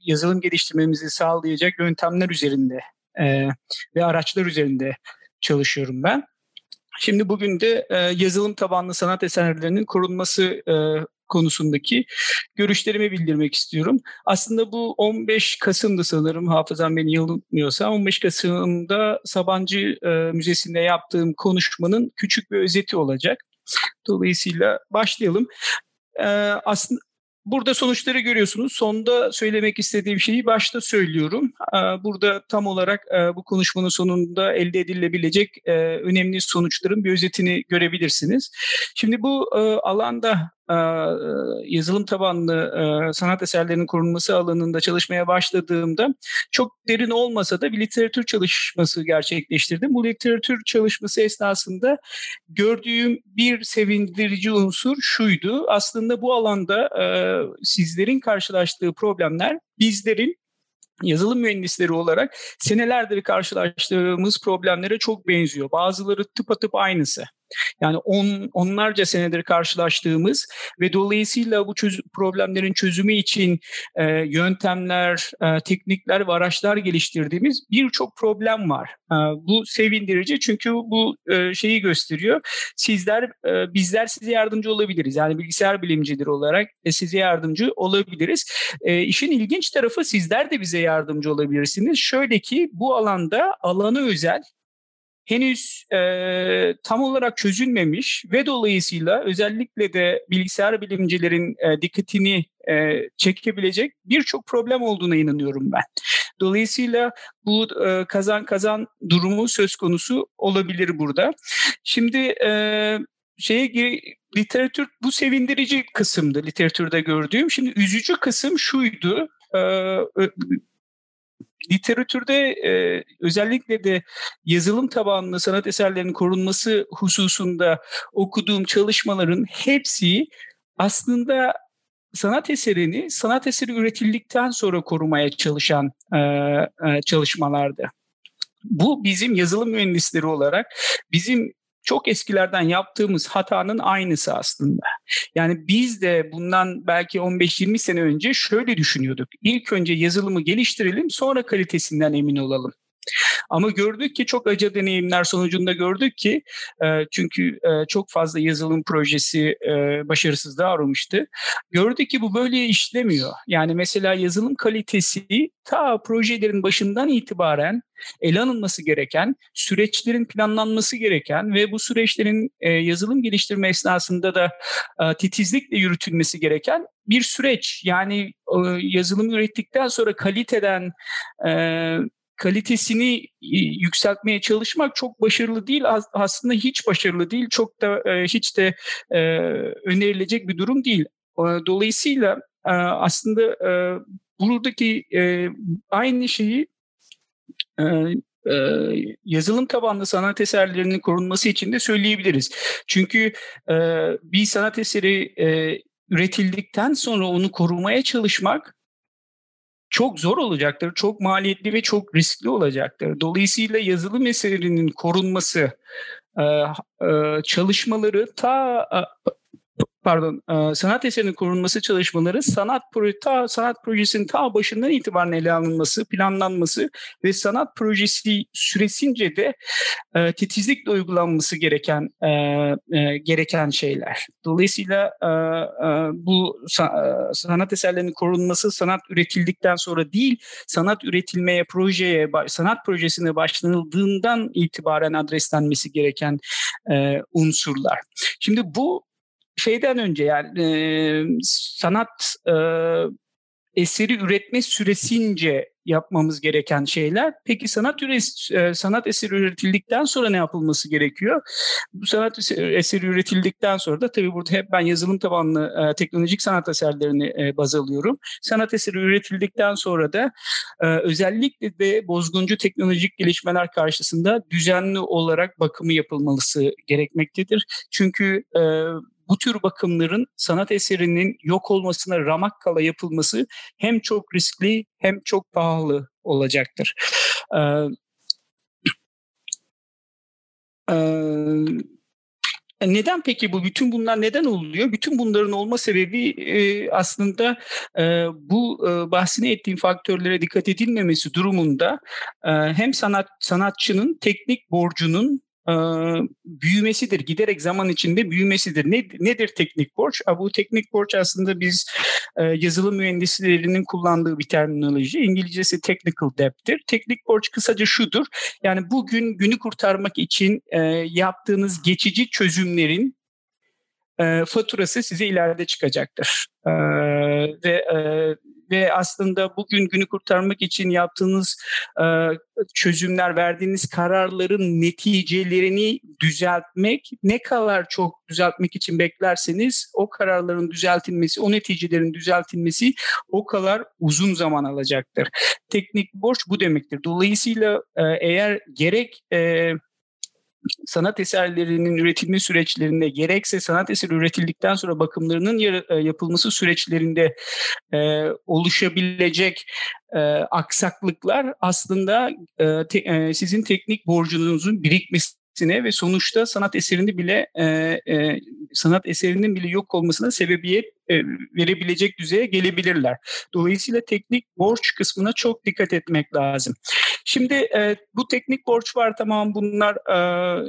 yazılım geliştirmemizi sağlayacak yöntemler üzerinde e, ve araçlar üzerinde çalışıyorum ben. Şimdi bugün de e, yazılım tabanlı sanat eserlerinin korunması e, konusundaki görüşlerimi bildirmek istiyorum. Aslında bu 15 Kasım'da sanırım hafızam beni yanıltmıyorsa 15 Kasım'da Sabancı e, Müzesi'nde yaptığım konuşmanın küçük bir özeti olacak. Dolayısıyla başlayalım. E, aslında Burada sonuçları görüyorsunuz. Sonda söylemek istediğim şeyi başta söylüyorum. E, burada tam olarak e, bu konuşmanın sonunda elde edilebilecek e, önemli sonuçların bir özetini görebilirsiniz. Şimdi bu alanda yazılım tabanlı e, sanat eserlerinin korunması alanında çalışmaya başladığımda çok derin olmasa da bir literatür çalışması gerçekleştirdim. Bu literatür çalışması esnasında gördüğüm bir sevindirici unsur şuydu. Aslında bu alanda e, sizlerin karşılaştığı problemler bizlerin yazılım mühendisleri olarak senelerdir karşılaştığımız problemlere çok benziyor. Bazıları tıpatıp aynısı. Yani on, onlarca senedir karşılaştığımız ve dolayısıyla bu çöz- problemlerin çözümü için e, yöntemler, e, teknikler ve araçlar geliştirdiğimiz birçok problem var. E, bu sevindirici çünkü bu e, şeyi gösteriyor. Sizler, e, bizler size yardımcı olabiliriz. Yani bilgisayar bilimcileri olarak e, size yardımcı olabiliriz. E, işin ilginç tarafı sizler de bize yardımcı olabilirsiniz. Şöyle ki bu alanda alanı özel henüz e, tam olarak çözülmemiş ve dolayısıyla özellikle de bilgisayar bilimcilerin e, dikkatini e, çekebilecek birçok problem olduğuna inanıyorum ben. Dolayısıyla bu e, kazan kazan durumu söz konusu olabilir burada. Şimdi e, şeye literatür bu sevindirici kısımdı literatürde gördüğüm. Şimdi üzücü kısım şuydu. E, literatürde e, özellikle de yazılım tabanlı sanat eserlerinin korunması hususunda okuduğum çalışmaların hepsi aslında sanat eserini sanat eseri üretildikten sonra korumaya çalışan e, e, çalışmalardı. Bu bizim yazılım mühendisleri olarak bizim çok eskilerden yaptığımız hatanın aynısı aslında. Yani biz de bundan belki 15-20 sene önce şöyle düşünüyorduk. İlk önce yazılımı geliştirelim sonra kalitesinden emin olalım. Ama gördük ki çok acı deneyimler sonucunda gördük ki e, çünkü e, çok fazla yazılım projesi e, başarısızlığa uğramıştı. Gördük ki bu böyle işlemiyor. Yani mesela yazılım kalitesi ta projelerin başından itibaren ele alınması gereken, süreçlerin planlanması gereken ve bu süreçlerin yazılım geliştirme esnasında da titizlikle yürütülmesi gereken bir süreç. Yani yazılım ürettikten sonra kaliteden kalitesini e, yükseltmeye çalışmak çok başarılı değil. Aslında hiç başarılı değil. Çok da e, hiç de e, önerilecek bir durum değil. Dolayısıyla aslında buradaki aynı şeyi yazılım tabanlı sanat eserlerinin korunması için de söyleyebiliriz. Çünkü bir sanat eseri üretildikten sonra onu korumaya çalışmak çok zor olacaktır, çok maliyetli ve çok riskli olacaktır. Dolayısıyla yazılım eserinin korunması, çalışmaları ta pardon e, sanat eserinin korunması çalışmaları sanat proje ta, sanat projesinin ta başından itibaren ele alınması, planlanması ve sanat projesi süresince de e, titizlikle uygulanması gereken e, e, gereken şeyler. Dolayısıyla e, e, bu sa, sanat eserlerinin korunması sanat üretildikten sonra değil, sanat üretilmeye projeye sanat projesine başlanıldığından itibaren adreslenmesi gereken e, unsurlar. Şimdi bu şeyden önce yani e, sanat e, eseri üretme süresince yapmamız gereken şeyler. Peki sanat sanat eseri üretildikten sonra ne yapılması gerekiyor? Bu sanat eseri üretildikten sonra da tabii burada hep ben yazılım tabanlı teknolojik sanat eserlerini e, baz alıyorum. Sanat eseri üretildikten sonra da özellikle de bozguncu teknolojik gelişmeler karşısında düzenli olarak bakımı yapılması gerekmektedir. Çünkü bu tür bakımların sanat eserinin yok olmasına ramak kala yapılması hem çok riskli hem çok pahalı olacaktır. Ee, e, neden peki bu? Bütün bunlar neden oluyor? Bütün bunların olma sebebi e, aslında e, bu e, bahsini ettiğim faktörlere dikkat edilmemesi durumunda e, hem sanat sanatçının teknik borcunun büyümesidir. Giderek zaman içinde büyümesidir. Ne, nedir teknik borç? Bu teknik borç aslında biz yazılım mühendislerinin kullandığı bir terminoloji. İngilizcesi technical debt'tir. Teknik borç kısaca şudur. Yani bugün günü kurtarmak için yaptığınız geçici çözümlerin faturası size ileride çıkacaktır. ve ve aslında bugün günü kurtarmak için yaptığınız e, çözümler, verdiğiniz kararların neticelerini düzeltmek ne kadar çok düzeltmek için beklerseniz o kararların düzeltilmesi, o neticelerin düzeltilmesi o kadar uzun zaman alacaktır. Teknik borç bu demektir. Dolayısıyla e, eğer gerek e, sanat eserlerinin üretilme süreçlerinde gerekse sanat eseri üretildikten sonra bakımlarının e, yapılması süreçlerinde e, oluşabilecek e, aksaklıklar aslında e, te, e, sizin teknik borcunuzun birikmesine ve sonuçta sanat eserini bile e, e, sanat eserinin bile yok olmasına sebebiyet e, verebilecek düzeye gelebilirler. Dolayısıyla teknik borç kısmına çok dikkat etmek lazım. Şimdi e, bu teknik borç var tamam bunlar e,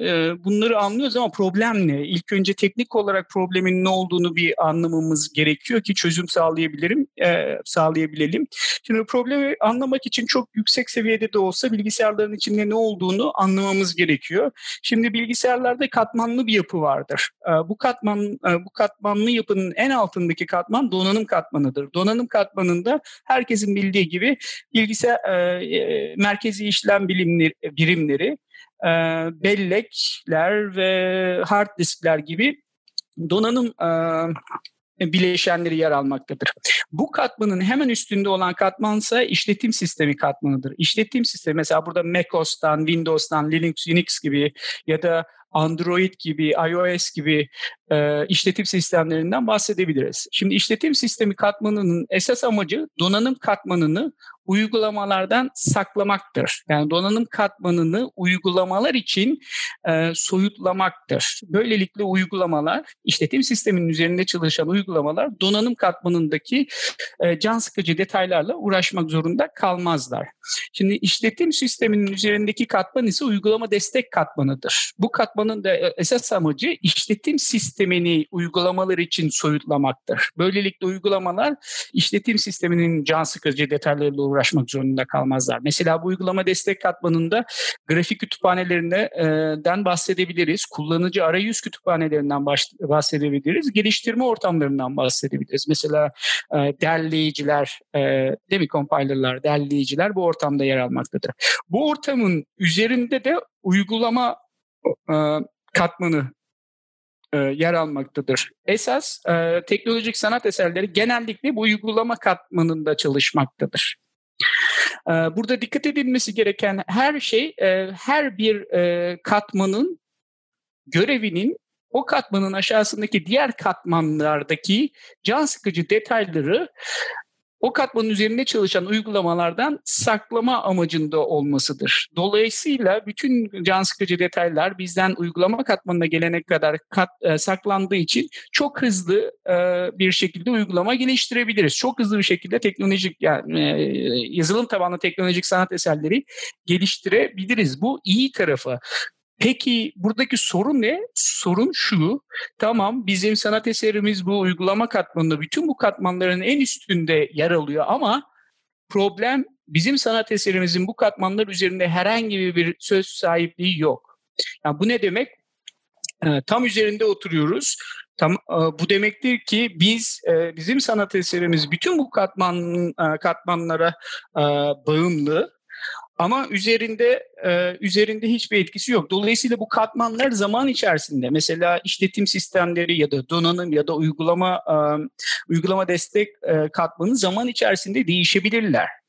e, bunları anlıyoruz ama problem ne? İlk önce teknik olarak problemin ne olduğunu bir anlamamız gerekiyor ki çözüm sağlayabilirim, e, sağlayabilelim. Şimdi problemi anlamak için çok yüksek seviyede de olsa bilgisayarların içinde ne olduğunu anlamamız gerekiyor. Şimdi bilgisayarlarda katmanlı bir yapı vardır. E, bu katman e, bu katmanlı yapının en altındaki katman donanım katmanıdır. Donanım katmanında herkesin bildiği gibi bilgisayar e, e, merkezi işlem bilimleri, birimleri, e, bellekler ve hard diskler gibi donanım e, bileşenleri yer almaktadır. Bu katmanın hemen üstünde olan katmansa işletim sistemi katmanıdır. İşletim sistemi mesela burada macOS'tan, Windows'tan, Linux, Unix gibi ya da Android gibi, iOS gibi e, işletim sistemlerinden bahsedebiliriz. Şimdi işletim sistemi katmanının esas amacı donanım katmanını uygulamalardan saklamaktır. Yani donanım katmanını uygulamalar için e, soyutlamaktır. Böylelikle uygulamalar, işletim sisteminin üzerinde çalışan uygulamalar donanım katmanındaki e, can sıkıcı detaylarla uğraşmak zorunda kalmazlar. Şimdi işletim sisteminin üzerindeki katman ise uygulama destek katmanıdır. Bu katmanın da e, esas amacı işletim sistemini uygulamalar için soyutlamaktır. Böylelikle uygulamalar işletim sisteminin can sıkıcı detaylarıyla uğraşmak zorunda kalmazlar. Mesela bu uygulama destek katmanında grafik kütüphanelerinden bahsedebiliriz. Kullanıcı arayüz kütüphanelerinden bahsedebiliriz. Geliştirme ortamlarından bahsedebiliriz. Mesela e, derleyiciler, e, değil mi compilerlar, derleyiciler bu ortamda yer almaktadır. Bu ortamın üzerinde de uygulama e, katmanı e, yer almaktadır. Esas e, teknolojik sanat eserleri genellikle bu uygulama katmanında çalışmaktadır. E, burada dikkat edilmesi gereken her şey, e, her bir e, katmanın görevinin o katmanın aşağısındaki diğer katmanlardaki can sıkıcı detayları o katmanın üzerinde çalışan uygulamalardan saklama amacında olmasıdır. Dolayısıyla bütün can sıkıcı detaylar bizden uygulama katmanına gelene kadar kat, e, saklandığı için çok hızlı e, bir şekilde uygulama geliştirebiliriz. Çok hızlı bir şekilde teknolojik yani e, yazılım tabanlı teknolojik sanat eserleri geliştirebiliriz. Bu iyi tarafı. Peki buradaki sorun ne? Sorun şu. Tamam bizim sanat eserimiz bu uygulama katmanında bütün bu katmanların en üstünde yer alıyor ama problem bizim sanat eserimizin bu katmanlar üzerinde herhangi bir söz sahipliği yok. Yani bu ne demek? Ee, tam üzerinde oturuyoruz. Tam, e, bu demektir ki biz e, bizim sanat eserimiz bütün bu katman e, katmanlara bağımlı ama üzerinde e, üzerinde hiçbir etkisi yok. Dolayısıyla bu katmanlar zaman içerisinde mesela işletim sistemleri ya da donanım ya da uygulama e, uygulama destek e, katmanı zaman içerisinde değişebilirler.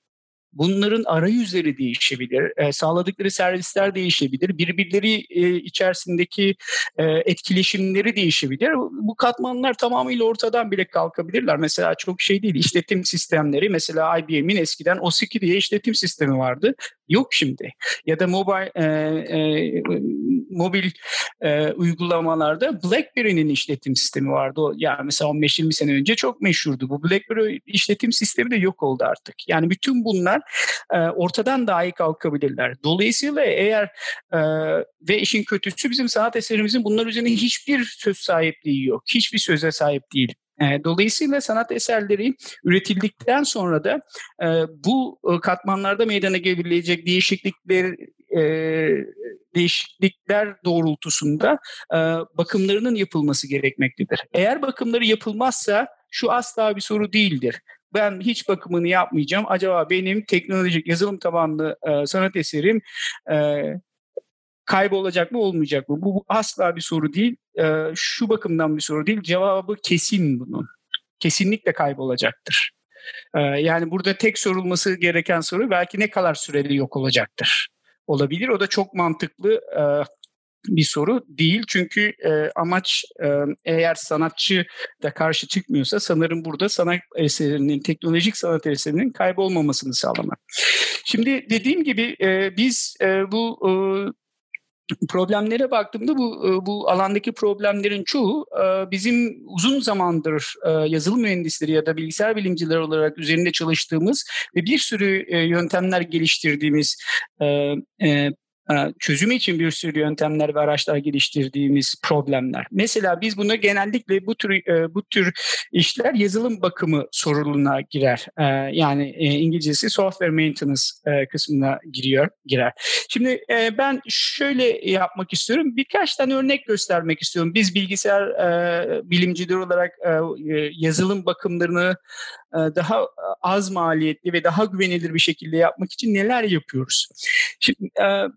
Bunların arayüzleri değişebilir, e, sağladıkları servisler değişebilir, birbirleri e, içerisindeki e, etkileşimleri değişebilir. Bu katmanlar tamamıyla ortadan bile kalkabilirler. Mesela çok şey değil, işletim sistemleri, mesela IBM'in eskiden OS2 diye işletim sistemi vardı. Yok şimdi. Ya da mobil e, e, mobil e, uygulamalarda BlackBerry'nin işletim sistemi vardı. Yani mesela 15-20 sene önce çok meşhurdu. Bu BlackBerry işletim sistemi de yok oldu artık. Yani bütün bunlar e, ortadan dahi kalkabilirler. Dolayısıyla eğer e, ve işin kötüsü bizim sanat eserimizin bunlar üzerine hiçbir söz sahipliği yok. Hiçbir söze sahip değil. Dolayısıyla sanat eserleri üretildikten sonra da bu katmanlarda meydana gelebilecek değişiklikler değişiklikler doğrultusunda bakımlarının yapılması gerekmektedir. Eğer bakımları yapılmazsa şu asla bir soru değildir ben hiç bakımını yapmayacağım. Acaba benim teknolojik yazılım tabanlı e, sanat eserim e, kaybolacak mı olmayacak mı? Bu, bu asla bir soru değil. E, şu bakımdan bir soru değil. Cevabı kesin bunun. Kesinlikle kaybolacaktır. E, yani burada tek sorulması gereken soru belki ne kadar süreli yok olacaktır. Olabilir. O da çok mantıklı e, bir soru değil. Çünkü e, amaç e, eğer sanatçı da karşı çıkmıyorsa sanırım burada sanat eserinin, teknolojik sanat eserinin kaybolmamasını sağlamak. Şimdi dediğim gibi e, biz e, bu e, problemlere baktığımda bu e, bu alandaki problemlerin çoğu e, bizim uzun zamandır e, yazılım mühendisleri ya da bilgisayar bilimcileri olarak üzerinde çalıştığımız ve bir sürü yöntemler geliştirdiğimiz çözümü için bir sürü yöntemler ve araçlar geliştirdiğimiz problemler. Mesela biz bunu genellikle bu tür bu tür işler yazılım bakımı sorumluluğuna girer. Yani İngilizcesi software maintenance kısmına giriyor girer. Şimdi ben şöyle yapmak istiyorum. Birkaç tane örnek göstermek istiyorum. Biz bilgisayar bilimcileri olarak yazılım bakımlarını daha az maliyetli ve daha güvenilir bir şekilde yapmak için neler yapıyoruz? Şimdi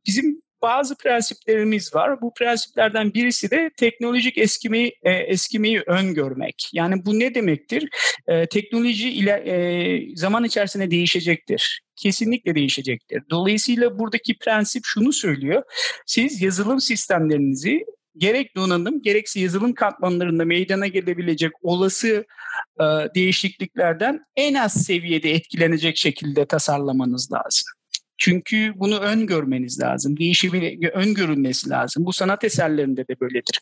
bizim bazı prensiplerimiz var. Bu prensiplerden birisi de teknolojik eskimeyi e, eskimeyi öngörmek. Yani bu ne demektir? E, teknoloji ile e, zaman içerisinde değişecektir. Kesinlikle değişecektir. Dolayısıyla buradaki prensip şunu söylüyor. Siz yazılım sistemlerinizi gerek donanım gerekse yazılım katmanlarında meydana gelebilecek olası e, değişikliklerden en az seviyede etkilenecek şekilde tasarlamanız lazım. Çünkü bunu öngörmeniz lazım. Değişimi öngörülmesi lazım. Bu sanat eserlerinde de böyledir.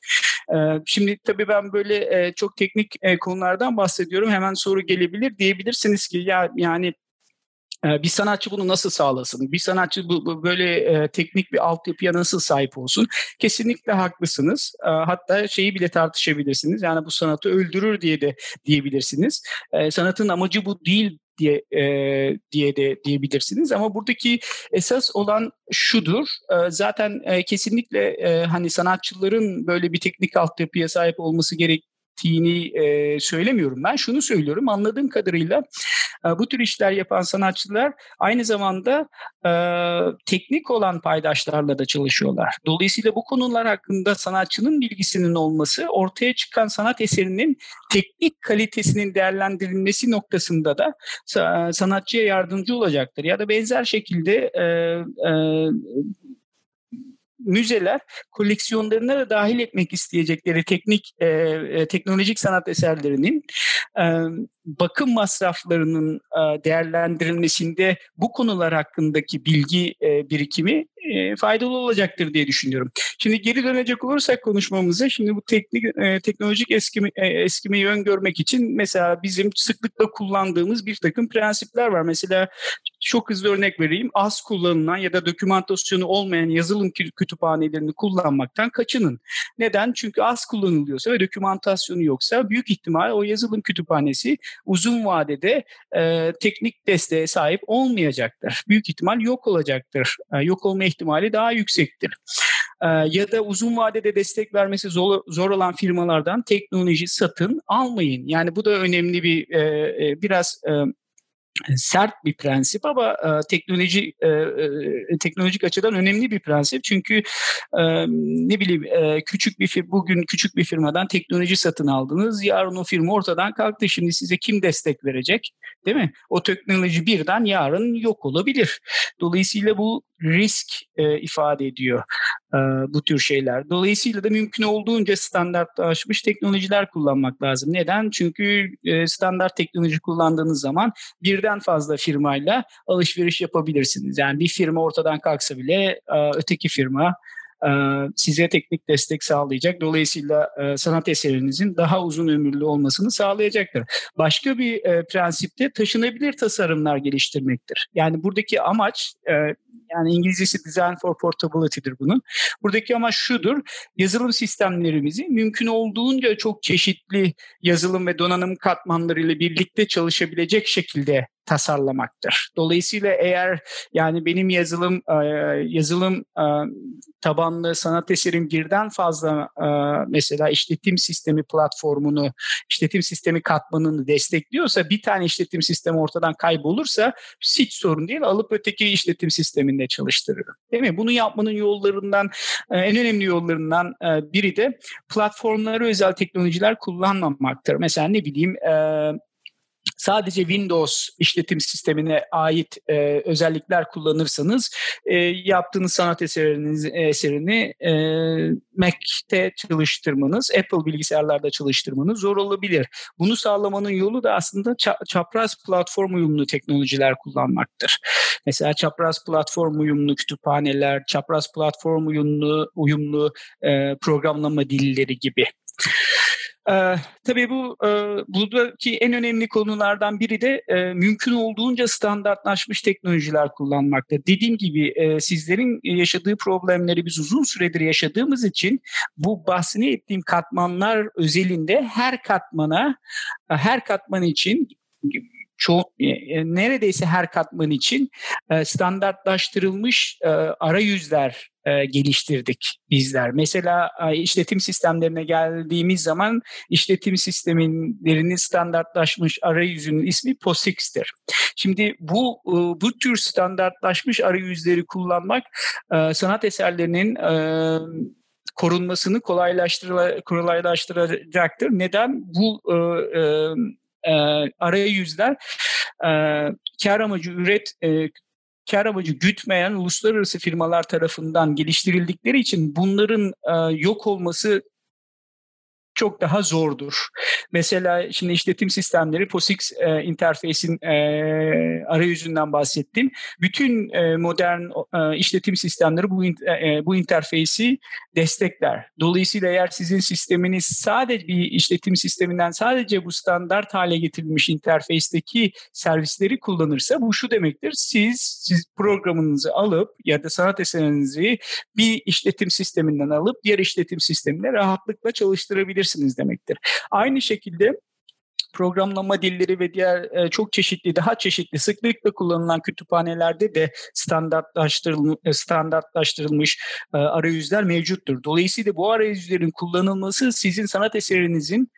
Ee, şimdi tabii ben böyle e, çok teknik e, konulardan bahsediyorum. Hemen soru gelebilir. Diyebilirsiniz ki ya yani e, bir sanatçı bunu nasıl sağlasın? Bir sanatçı bu, bu böyle e, teknik bir altyapıya nasıl sahip olsun? Kesinlikle haklısınız. E, hatta şeyi bile tartışabilirsiniz. Yani bu sanatı öldürür diye de diyebilirsiniz. E, sanatın amacı bu değil diye e, diye de diyebilirsiniz ama buradaki esas olan şudur e, zaten e, kesinlikle e, hani sanatçıların böyle bir teknik altyapıya sahip olması gerek gerektiğini e, söylemiyorum. Ben şunu söylüyorum. Anladığım kadarıyla e, bu tür işler yapan sanatçılar aynı zamanda e, teknik olan paydaşlarla da çalışıyorlar. Dolayısıyla bu konular hakkında sanatçının bilgisinin olması ortaya çıkan sanat eserinin teknik kalitesinin değerlendirilmesi noktasında da sanatçıya yardımcı olacaktır. Ya da benzer şekilde e, e, müzeler koleksiyonlarına da dahil etmek isteyecekleri teknik e, e, teknolojik sanat eserlerinin e, bakım masraflarının e, değerlendirilmesinde bu konular hakkındaki bilgi e, birikimi e, faydalı olacaktır diye düşünüyorum. Şimdi geri dönecek olursak konuşmamıza şimdi bu teknik e, teknolojik eskime, e, eskimeyi öngörmek için mesela bizim sıklıkla kullandığımız bir takım prensipler var. Mesela çok hızlı örnek vereyim. Az kullanılan ya da dokümantasyonu olmayan yazılım kütüphanelerini kullanmaktan kaçının. Neden? Çünkü az kullanılıyorsa ve dokümantasyonu yoksa büyük ihtimal o yazılım kütüphanesi uzun vadede e, teknik desteğe sahip olmayacaktır. Büyük ihtimal yok olacaktır. E, yok olma ihtimali daha yüksektir. e, ya da uzun vadede destek vermesi zor, zor olan firmalardan teknoloji satın almayın. Yani bu da önemli bir e, e, biraz e, sert bir prensip ama e, teknoloji e, e, teknolojik açıdan önemli bir prensip çünkü e, ne bileyim e, küçük bir fir bugün küçük bir firmadan teknoloji satın aldınız yarın o firma ortadan kalktı şimdi size kim destek verecek değil mi o teknoloji birden yarın yok olabilir dolayısıyla bu risk e, ifade ediyor e, bu tür şeyler. Dolayısıyla da mümkün olduğunca standartlaşmış teknolojiler kullanmak lazım. Neden? Çünkü e, standart teknoloji kullandığınız zaman birden fazla firmayla alışveriş yapabilirsiniz. Yani bir firma ortadan kalksa bile e, öteki firma e, size teknik destek sağlayacak. Dolayısıyla e, sanat eserinizin daha uzun ömürlü olmasını sağlayacaktır. Başka bir e, prensip de taşınabilir tasarımlar geliştirmektir. Yani buradaki amaç yani İngilizcesi Design for Portability'dir bunun. Buradaki amaç şudur. Yazılım sistemlerimizi mümkün olduğunca çok çeşitli yazılım ve donanım katmanlarıyla birlikte çalışabilecek şekilde tasarlamaktır. Dolayısıyla eğer yani benim yazılım yazılım tabanlı sanat eserim birden fazla mesela işletim sistemi platformunu, işletim sistemi katmanını destekliyorsa bir tane işletim sistemi ortadan kaybolursa hiç sorun değil. Alıp öteki işletim sisteminde çalıştırırım. Değil mi? Bunu yapmanın yollarından en önemli yollarından biri de platformlara özel teknolojiler kullanmamaktır. Mesela ne bileyim sadece Windows işletim sistemine ait e, özellikler kullanırsanız e, yaptığınız sanat eseriniz, eserini e, Mac'te çalıştırmanız, Apple bilgisayarlarda çalıştırmanız zor olabilir. Bunu sağlamanın yolu da aslında çapraz platform uyumlu teknolojiler kullanmaktır. Mesela çapraz platform uyumlu kütüphaneler, çapraz platform uyumlu uyumlu e, programlama dilleri gibi. Ee, tabii bu e, buradaki en önemli konulardan biri de e, mümkün olduğunca standartlaşmış teknolojiler kullanmakta. Dediğim gibi e, sizlerin yaşadığı problemleri biz uzun süredir yaşadığımız için bu bahsini ettiğim katmanlar özelinde her katmana, her katman için çok e, e, neredeyse her katman için e, standartlaştırılmış arayüzler geliştirdik bizler. Mesela işletim sistemlerine geldiğimiz zaman işletim sistemlerinin standartlaşmış arayüzünün ismi POSIX'tir. Şimdi bu bu tür standartlaşmış arayüzleri kullanmak sanat eserlerinin korunmasını kolaylaştıracaktır. Neden? Bu e, arayüzler e, kar amacı üret e, kar amacı gütmeyen uluslararası firmalar tarafından geliştirildikleri için bunların e, yok olması çok daha zordur. Mesela şimdi işletim sistemleri POSIX e, interfeysin e, arayüzünden bahsettim. Bütün e, modern e, işletim sistemleri bu e, bu interfeysi destekler. Dolayısıyla eğer sizin sisteminiz sadece bir işletim sisteminden sadece bu standart hale getirilmiş interfeysteki servisleri kullanırsa bu şu demektir. Siz siz programınızı alıp ya da sanat eserinizi bir işletim sisteminden alıp diğer işletim sistemine rahatlıkla çalıştırabilirsiniz yapabilirsiniz demektir. Aynı şekilde programlama dilleri ve diğer e, çok çeşitli, daha çeşitli, sıklıkla kullanılan kütüphanelerde de standartlaştırılmış, e, standartlaştırılmış e, arayüzler mevcuttur. Dolayısıyla bu arayüzlerin kullanılması sizin sanat eserinizin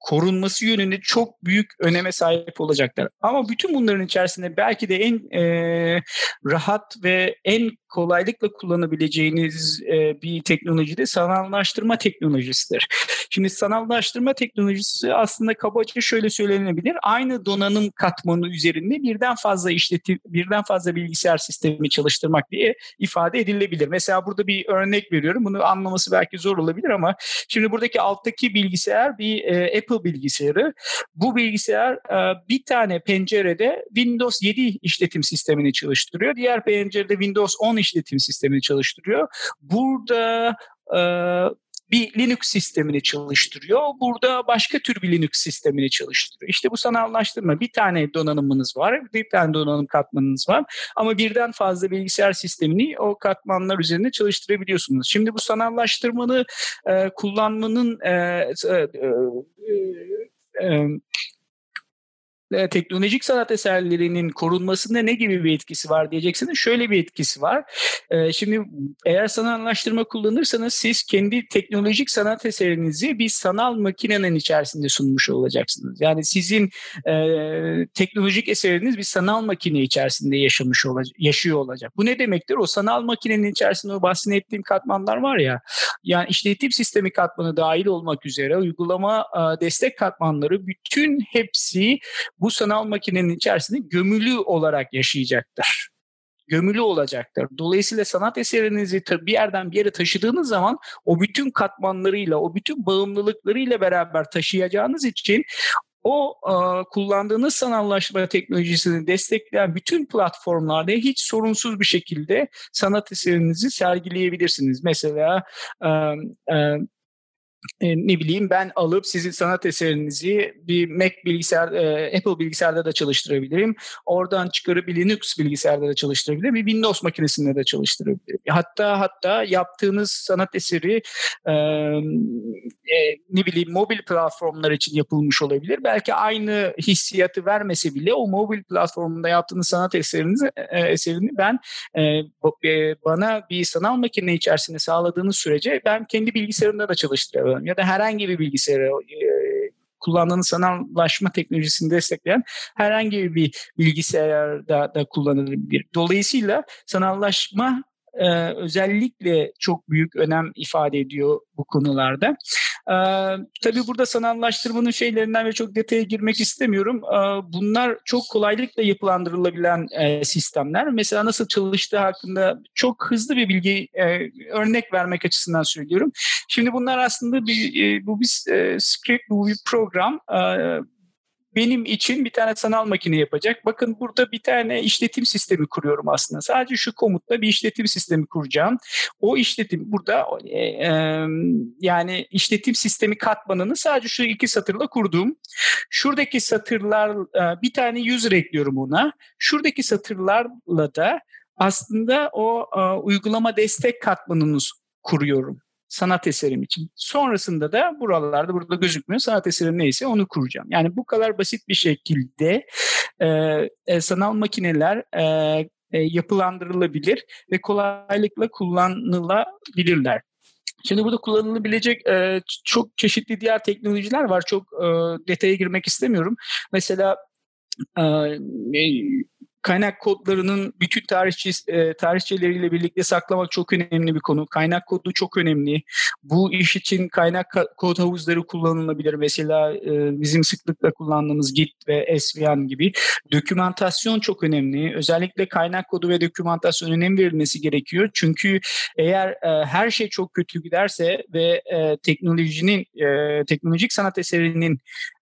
korunması yönünde çok büyük öneme sahip olacaklar. Ama bütün bunların içerisinde belki de en rahat ve en kolaylıkla kullanabileceğiniz e, bir teknoloji de sanallaştırma teknolojisidir. Şimdi sanallaştırma teknolojisi aslında kabaca şöyle söylenebilir. Aynı donanım katmanı üzerinde birden fazla işletim, birden fazla bilgisayar sistemi çalıştırmak diye ifade edilebilir. Mesela burada bir örnek veriyorum. Bunu anlaması belki zor olabilir ama şimdi buradaki alttaki bilgisayar bir e, Apple bilgisayarı. Bu bilgisayar e, bir tane pencerede Windows 7 işletim sistemini çalıştırıyor. Diğer pencerede Windows 10 işletim sistemini çalıştırıyor. Burada e, bir Linux sistemini çalıştırıyor. Burada başka tür bir Linux sistemini çalıştırıyor. İşte bu sanallaştırma. Bir tane donanımınız var, bir tane donanım katmanınız var ama birden fazla bilgisayar sistemini o katmanlar üzerinde çalıştırabiliyorsunuz. Şimdi bu sanallaştırmanı e, kullanmanın e, e, e, e e, teknolojik sanat eserlerinin korunmasında ne gibi bir etkisi var diyeceksiniz. Şöyle bir etkisi var. E, şimdi eğer sanallaştırma kullanırsanız siz kendi teknolojik sanat eserinizi bir sanal makinenin içerisinde sunmuş olacaksınız. Yani sizin e, teknolojik eseriniz bir sanal makine içerisinde yaşamış olacak, yaşıyor olacak. Bu ne demektir? O sanal makinenin içerisinde o bahsettiğim katmanlar var ya, yani işletim sistemi katmanı dahil olmak üzere uygulama e, destek katmanları bütün hepsi bu sanal makinenin içerisinde gömülü olarak yaşayacaktır gömülü olacaktır. Dolayısıyla sanat eserinizi bir yerden bir yere taşıdığınız zaman o bütün katmanlarıyla, o bütün bağımlılıklarıyla beraber taşıyacağınız için o e, kullandığınız sanallaşma teknolojisini destekleyen bütün platformlarda hiç sorunsuz bir şekilde sanat eserinizi sergileyebilirsiniz. Mesela e, e, e, ne bileyim ben alıp sizin sanat eserinizi bir Mac bilgisayar, e, Apple bilgisayarda da çalıştırabilirim. Oradan çıkarıp bir Linux bilgisayarda da çalıştırabilirim. Bir Windows makinesinde de çalıştırabilirim. Hatta hatta yaptığınız sanat eseri e, e, ne bileyim mobil platformlar için yapılmış olabilir. Belki aynı hissiyatı vermese bile o mobil platformunda yaptığınız sanat eserinizi e, eserini ben e, e, bana bir sanal makine içerisinde sağladığınız sürece ben kendi bilgisayarımda da çalıştırabilirim kullanıyorum ya da herhangi bir bilgisayarı e, sanallaşma teknolojisini destekleyen herhangi bir bilgisayarda da kullanılabilir. Dolayısıyla sanallaşma e, özellikle çok büyük önem ifade ediyor bu konularda. E, tabii burada sanallaştırmanın şeylerinden ve çok detaya girmek istemiyorum. E, bunlar çok kolaylıkla yapılandırılabilen e, sistemler. Mesela nasıl çalıştığı hakkında çok hızlı bir bilgi e, örnek vermek açısından söylüyorum. Şimdi bunlar aslında bir e, bu bir e, script, bu bir program. E, benim için bir tane sanal makine yapacak. Bakın burada bir tane işletim sistemi kuruyorum aslında. Sadece şu komutla bir işletim sistemi kuracağım. O işletim burada e, e, yani işletim sistemi katmanını sadece şu iki satırla kurdum. Şuradaki satırlar e, bir tane user ekliyorum ona. Şuradaki satırlarla da aslında o e, uygulama destek katmanını kuruyorum sanat eserim için. Sonrasında da buralarda burada gözükmüyor sanat eserim neyse onu kuracağım. Yani bu kadar basit bir şekilde e, e, sanal makineler e, e, yapılandırılabilir ve kolaylıkla kullanılabilirler. Şimdi burada kullanılabilecek e, çok çeşitli diğer teknolojiler var. Çok e, detaya girmek istemiyorum. Mesela e, kaynak kodlarının bütün tarihçi, e, tarihçeleriyle birlikte saklamak çok önemli bir konu. Kaynak kodu çok önemli. Bu iş için kaynak kod havuzları kullanılabilir. Mesela e, bizim sıklıkla kullandığımız Git ve SVN gibi. Dokümantasyon çok önemli. Özellikle kaynak kodu ve dokümantasyon önem verilmesi gerekiyor. Çünkü eğer e, her şey çok kötü giderse ve e, teknolojinin, e, teknolojik sanat eserinin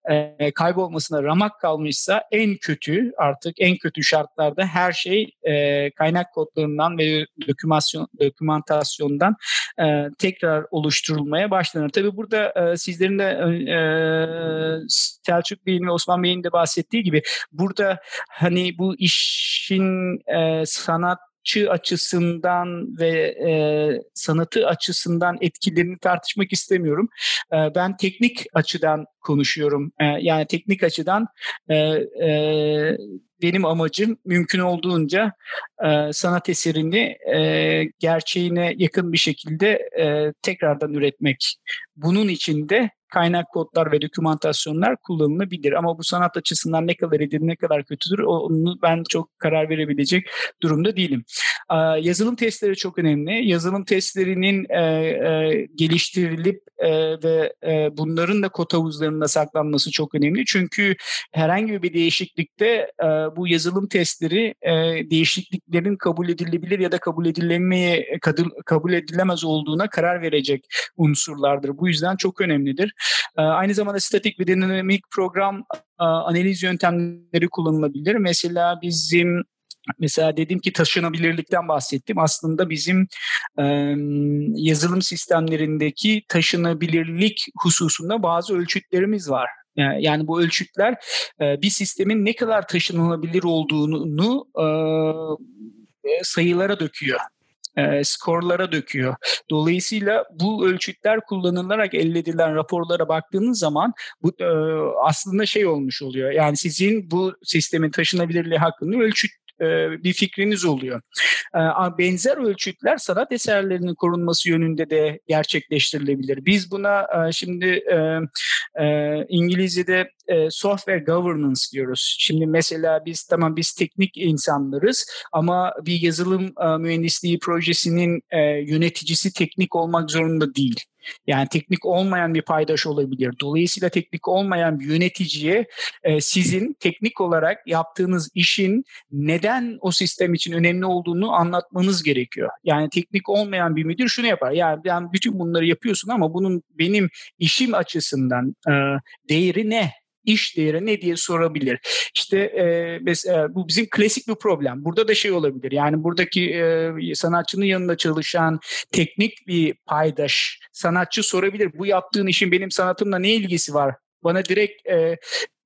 e, kaybolmasına ramak kalmışsa en kötü artık en kötü şartlarda her şey e, kaynak kodlarından ve dokümasyon dokümantasyondan e, tekrar oluşturulmaya başlanır. Tabii burada e, sizlerin de e, Selçuk Bey'in ve Osman Bey'in de bahsettiği gibi burada hani bu işin e, sanat sanatçı açısından ve e, sanatı açısından etkilerini tartışmak istemiyorum. E, ben teknik açıdan konuşuyorum. E, yani teknik açıdan e, e, benim amacım mümkün olduğunca e, sanat eserini e, gerçeğine yakın bir şekilde e, tekrardan üretmek. Bunun için de kaynak kodlar ve dokümantasyonlar kullanılabilir. Ama bu sanat açısından ne kadar iyidir, ne kadar kötüdür onu ben çok karar verebilecek durumda değilim. Yazılım testleri çok önemli. Yazılım testlerinin e, e, geliştirilip e, ve bunların da kod havuzlarında saklanması çok önemli. Çünkü herhangi bir değişiklikte bu yazılım testleri değişikliklerin kabul edilebilir ya da kabul edilemeye kabul edilemez olduğuna karar verecek unsurlardır. Bu yüzden çok önemlidir. Aynı zamanda statik ve dinamik program analiz yöntemleri kullanılabilir. Mesela bizim Mesela dedim ki taşınabilirlikten bahsettim. Aslında bizim e, yazılım sistemlerindeki taşınabilirlik hususunda bazı ölçütlerimiz var. Yani bu ölçütler e, bir sistemin ne kadar taşınılabilir olduğunu e, sayılara döküyor. E, skorlara döküyor. Dolayısıyla bu ölçütler kullanılarak elde edilen raporlara baktığınız zaman bu e, aslında şey olmuş oluyor. Yani sizin bu sistemin taşınabilirliği hakkında ölçüt bir fikriniz oluyor. E, benzer ölçütler sanat eserlerinin korunması yönünde de gerçekleştirilebilir. Biz buna e, şimdi İngilizce'de software governance diyoruz. Şimdi mesela biz tamam biz teknik insanlarız ama bir yazılım mühendisliği projesinin yöneticisi teknik olmak zorunda değil. Yani teknik olmayan bir paydaş olabilir. Dolayısıyla teknik olmayan bir yöneticiye e, sizin teknik olarak yaptığınız işin neden o sistem için önemli olduğunu anlatmanız gerekiyor. Yani teknik olmayan bir müdür şunu yapar. Yani ben bütün bunları yapıyorsun ama bunun benim işim açısından e, değeri ne? İş değeri ne diye sorabilir. İşte e, mesela bu bizim klasik bir problem. Burada da şey olabilir. Yani buradaki e, sanatçının yanında çalışan teknik bir paydaş sanatçı sorabilir. Bu yaptığın işin benim sanatımla ne ilgisi var? Bana direkt e,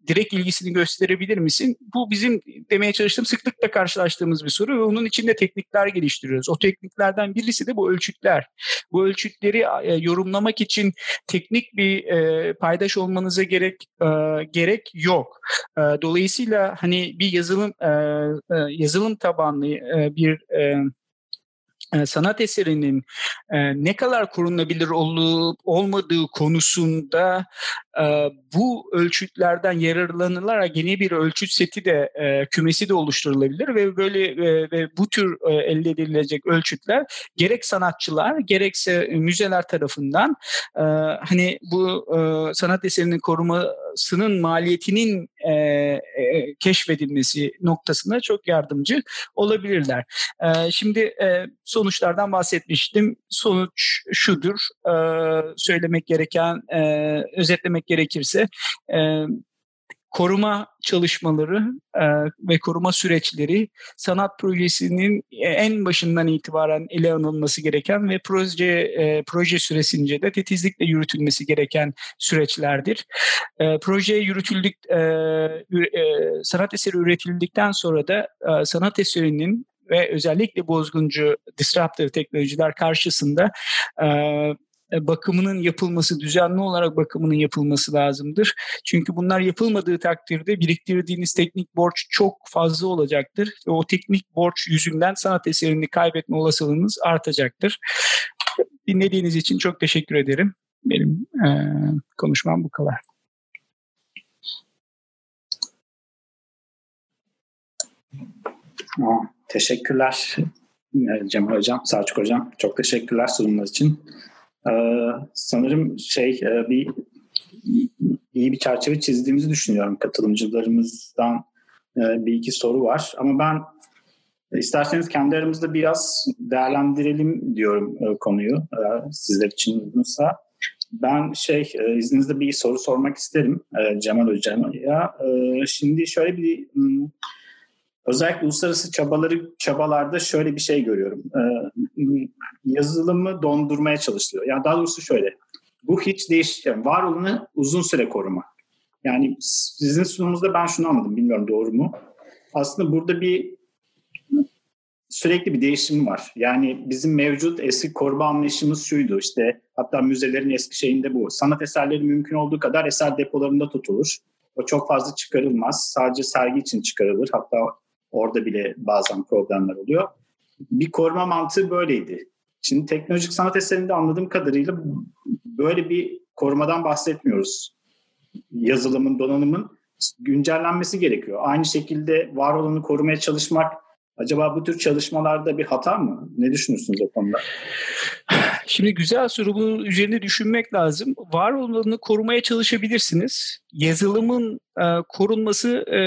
direkt ilgisini gösterebilir misin? Bu bizim demeye çalıştığım sıklıkla karşılaştığımız bir soru ve onun içinde teknikler geliştiriyoruz. O tekniklerden birisi de bu ölçütler. Bu ölçütleri e, yorumlamak için teknik bir e, paydaş olmanıza gerek e, gerek yok. Dolayısıyla hani bir yazılım yazılım tabanlı bir sanat eserinin ne kadar korunabilir olup olmadığı konusunda bu ölçütlerden yararlanılarak yeni bir ölçüt seti de kümesi de oluşturulabilir ve böyle ve bu tür elde edilecek ölçütler gerek sanatçılar gerekse müzeler tarafından hani bu sanat eserinin korumasının maliyetinin keşfedilmesi noktasında çok yardımcı olabilirler. Şimdi sonuçlardan bahsetmiştim. Sonuç şudur, e, söylemek gereken, e, özetlemek gerekirse e, koruma çalışmaları e, ve koruma süreçleri sanat projesinin en başından itibaren ele alınması gereken ve proje e, proje süresince de titizlikle yürütülmesi gereken süreçlerdir. E, proje yürütüldük e, e, sanat eseri üretildikten sonra da e, sanat eserinin ve özellikle bozguncu disruptive teknolojiler karşısında e, bakımının yapılması, düzenli olarak bakımının yapılması lazımdır. Çünkü bunlar yapılmadığı takdirde biriktirdiğiniz teknik borç çok fazla olacaktır ve o teknik borç yüzünden sanat eserini kaybetme olasılığınız artacaktır. Dinlediğiniz için çok teşekkür ederim. Benim e, konuşmam bu kadar. Teşekkürler Cemal Hocam, Selçuk Hocam. Çok teşekkürler sunumlar için. Ee, sanırım şey e, bir iyi bir çerçeve çizdiğimizi düşünüyorum. Katılımcılarımızdan e, bir iki soru var. Ama ben isterseniz kendi aramızda biraz değerlendirelim diyorum e, konuyu sizler için uygunsa. Ben şey izninizle bir soru sormak isterim Cemal Hocam'a. Şimdi şöyle bir Özellikle uluslararası çabaları çabalarda şöyle bir şey görüyorum. Ee, yazılımı dondurmaya çalışılıyor. Yani daha doğrusu şöyle. Bu hiç değişken var olanı uzun süre koruma. Yani sizin sunumunuzda ben şunu anladım. Bilmiyorum doğru mu? Aslında burada bir sürekli bir değişim var. Yani bizim mevcut eski koruma anlayışımız şuydu. İşte hatta müzelerin eski şeyinde bu. Sanat eserleri mümkün olduğu kadar eser depolarında tutulur. O çok fazla çıkarılmaz. Sadece sergi için çıkarılır. Hatta Orada bile bazen problemler oluyor. Bir koruma mantığı böyleydi. Şimdi teknolojik sanat eserinde anladığım kadarıyla böyle bir korumadan bahsetmiyoruz. Yazılımın, donanımın güncellenmesi gerekiyor. Aynı şekilde var olanı korumaya çalışmak acaba bu tür çalışmalarda bir hata mı? Ne düşünürsünüz o konuda? Şimdi güzel soru. Bunun üzerine düşünmek lazım. Var olanı korumaya çalışabilirsiniz. Yazılımın e, korunması e,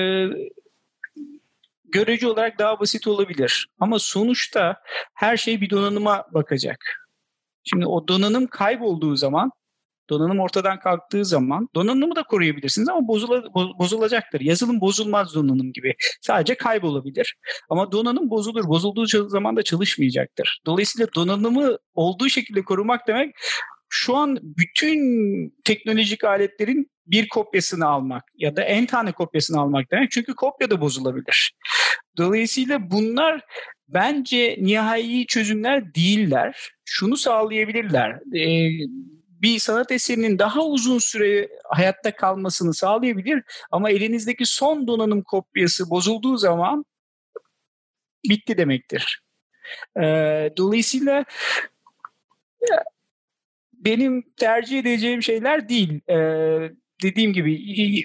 görece olarak daha basit olabilir. Ama sonuçta her şey bir donanıma bakacak. Şimdi o donanım kaybolduğu zaman, donanım ortadan kalktığı zaman donanımı da koruyabilirsiniz ama bozula, bozulacaktır. Yazılım bozulmaz donanım gibi. Sadece kaybolabilir. Ama donanım bozulur. Bozulduğu zaman da çalışmayacaktır. Dolayısıyla donanımı olduğu şekilde korumak demek şu an bütün teknolojik aletlerin bir kopyasını almak ya da en tane kopyasını almak demek. Çünkü kopya da bozulabilir. Dolayısıyla bunlar bence nihai çözümler değiller. Şunu sağlayabilirler. E, bir sanat eserinin daha uzun süre hayatta kalmasını sağlayabilir ama elinizdeki son donanım kopyası bozulduğu zaman bitti demektir. E, dolayısıyla benim tercih edeceğim şeyler değil. E, dediğim gibi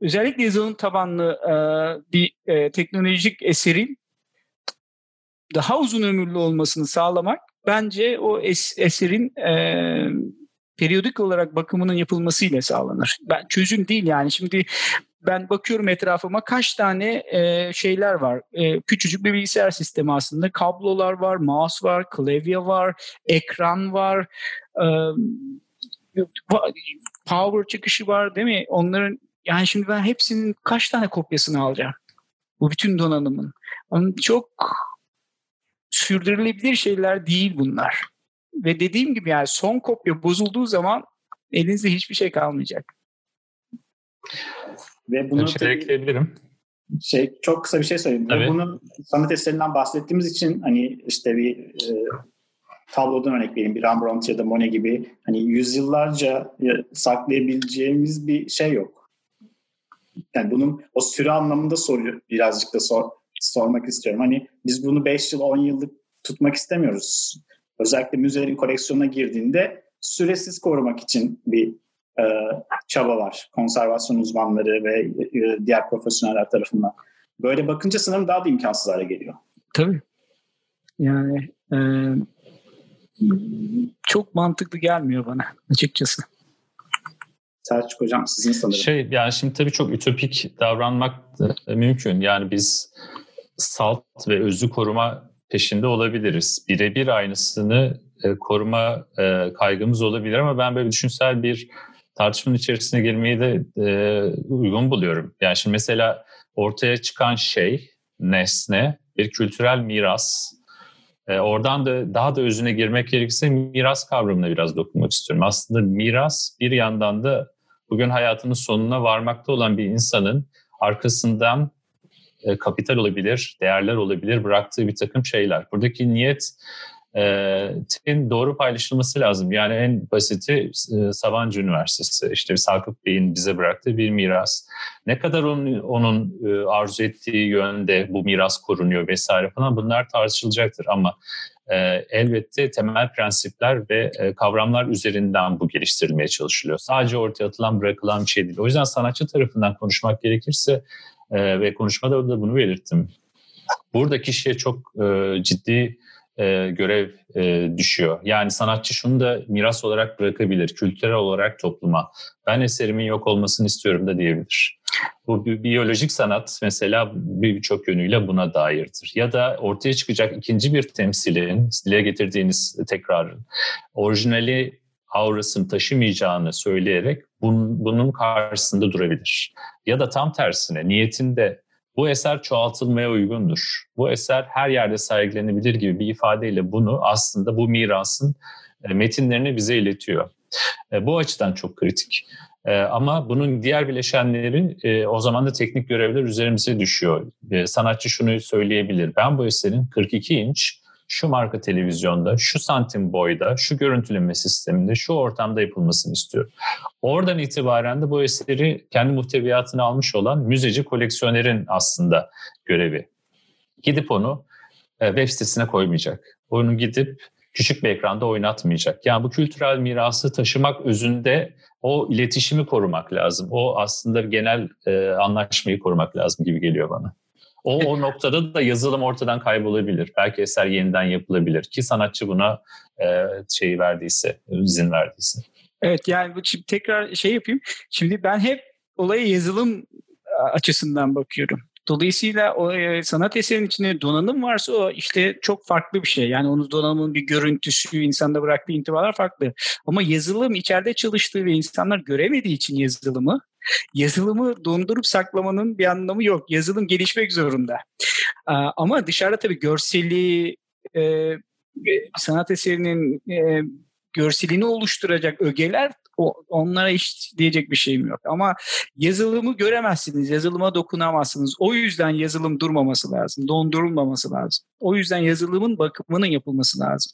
özellikle yazılım tabanlı e, bir e, teknolojik eserin daha uzun ömürlü olmasını sağlamak bence o es, eserin e, periyodik olarak bakımının yapılmasıyla sağlanır. Ben çözüm değil yani şimdi ben bakıyorum etrafıma kaç tane e, şeyler var. E, küçücük bir bilgisayar sistemi aslında. Kablolar var, mouse var, klavye var, ekran var. E, power çıkışı var değil mi? Onların yani şimdi ben hepsinin kaç tane kopyasını alacağım? Bu bütün donanımın. Onun çok sürdürülebilir şeyler değil bunlar. Ve dediğim gibi yani son kopya bozulduğu zaman elinizde hiçbir şey kalmayacak. Ve bunu şey ekleyebilirim. Şey çok kısa bir şey söyleyeyim. Tabii. Bunu sanat eserinden bahsettiğimiz için hani işte bir e, tablodan örnek vereyim. Bir Rembrandt ya da Monet gibi hani yüzyıllarca e, saklayabileceğimiz bir şey yok. Yani bunun o süre anlamında soruyor birazcık da sor, sormak istiyorum. Hani biz bunu 5 yıl 10 yıllık tutmak istemiyoruz. Özellikle müzelerin koleksiyona girdiğinde süresiz korumak için bir e, çaba var. Konservasyon uzmanları ve e, diğer profesyoneller tarafından. Böyle bakınca sanırım daha da imkansız hale geliyor. Tabii. Yani e, çok mantıklı gelmiyor bana açıkçası. Selçuk Hocam sizin sanırım. Şey yani şimdi tabii çok ütopik davranmak mümkün. Yani biz salt ve özü koruma peşinde olabiliriz. Birebir aynısını e, koruma e, kaygımız olabilir ama ben böyle düşünsel bir tartışmanın içerisine girmeyi de e, uygun buluyorum. Yani şimdi mesela ortaya çıkan şey, nesne, bir kültürel miras. E, oradan da daha da özüne girmek gerekirse miras kavramına biraz dokunmak istiyorum. Aslında miras bir yandan da bugün hayatının sonuna varmakta olan bir insanın arkasından e, kapital olabilir, değerler olabilir, bıraktığı bir takım şeyler. Buradaki niyet tin doğru paylaşılması lazım. Yani en basiti Sabancı Üniversitesi, işte Sakıp Bey'in bize bıraktığı bir miras. Ne kadar onun, onun arzu ettiği yönde bu miras korunuyor vesaire falan bunlar tartışılacaktır ama elbette temel prensipler ve kavramlar üzerinden bu geliştirilmeye çalışılıyor. Sadece ortaya atılan bırakılan bir şey değil. O yüzden sanatçı tarafından konuşmak gerekirse ve konuşmada da bunu belirttim. Burada kişiye çok ciddi e, görev e, düşüyor. Yani sanatçı şunu da miras olarak bırakabilir, kültürel olarak topluma. Ben eserimin yok olmasını istiyorum da diyebilir. Bu biyolojik sanat mesela birçok yönüyle buna dairdir. Ya da ortaya çıkacak ikinci bir temsilin, dile getirdiğiniz tekrarın, orijinali aurasını taşımayacağını söyleyerek bunun, bunun karşısında durabilir. Ya da tam tersine niyetinde bu eser çoğaltılmaya uygundur. Bu eser her yerde sergilenebilir gibi bir ifadeyle bunu aslında bu mirasın e, metinlerini bize iletiyor. E, bu açıdan çok kritik. E, ama bunun diğer bileşenleri o zaman da teknik görevler üzerimize düşüyor. Sanatçı şunu söyleyebilir. Ben bu eserin 42 inç şu marka televizyonda, şu santim boyda, şu görüntüleme sisteminde, şu ortamda yapılmasını istiyorum. Oradan itibaren de bu eseri kendi muhteviyatını almış olan müzeci koleksiyonerin aslında görevi. Gidip onu e, web sitesine koymayacak. Onu gidip küçük bir ekranda oynatmayacak. Yani bu kültürel mirası taşımak özünde o iletişimi korumak lazım. O aslında genel e, anlaşmayı korumak lazım gibi geliyor bana. O, o noktada da yazılım ortadan kaybolabilir. Belki eser yeniden yapılabilir ki sanatçı buna e, şeyi verdiyse, izin verdiyse. Evet yani şimdi tekrar şey yapayım. Şimdi ben hep olaya yazılım açısından bakıyorum. Dolayısıyla o e, sanat eserinin içinde donanım varsa o işte çok farklı bir şey. Yani onun donanımın bir görüntüsü, insanda bıraktığı intibalar farklı. Ama yazılım içeride çalıştığı ve insanlar göremediği için yazılımı yazılımı dondurup saklamanın bir anlamı yok. Yazılım gelişmek zorunda. Ama dışarıda tabii görseli e, sanat eserinin e, görselini oluşturacak ögeler onlara hiç diyecek bir şeyim yok. Ama yazılımı göremezsiniz, yazılıma dokunamazsınız. O yüzden yazılım durmaması lazım, dondurulmaması lazım. O yüzden yazılımın bakımının yapılması lazım.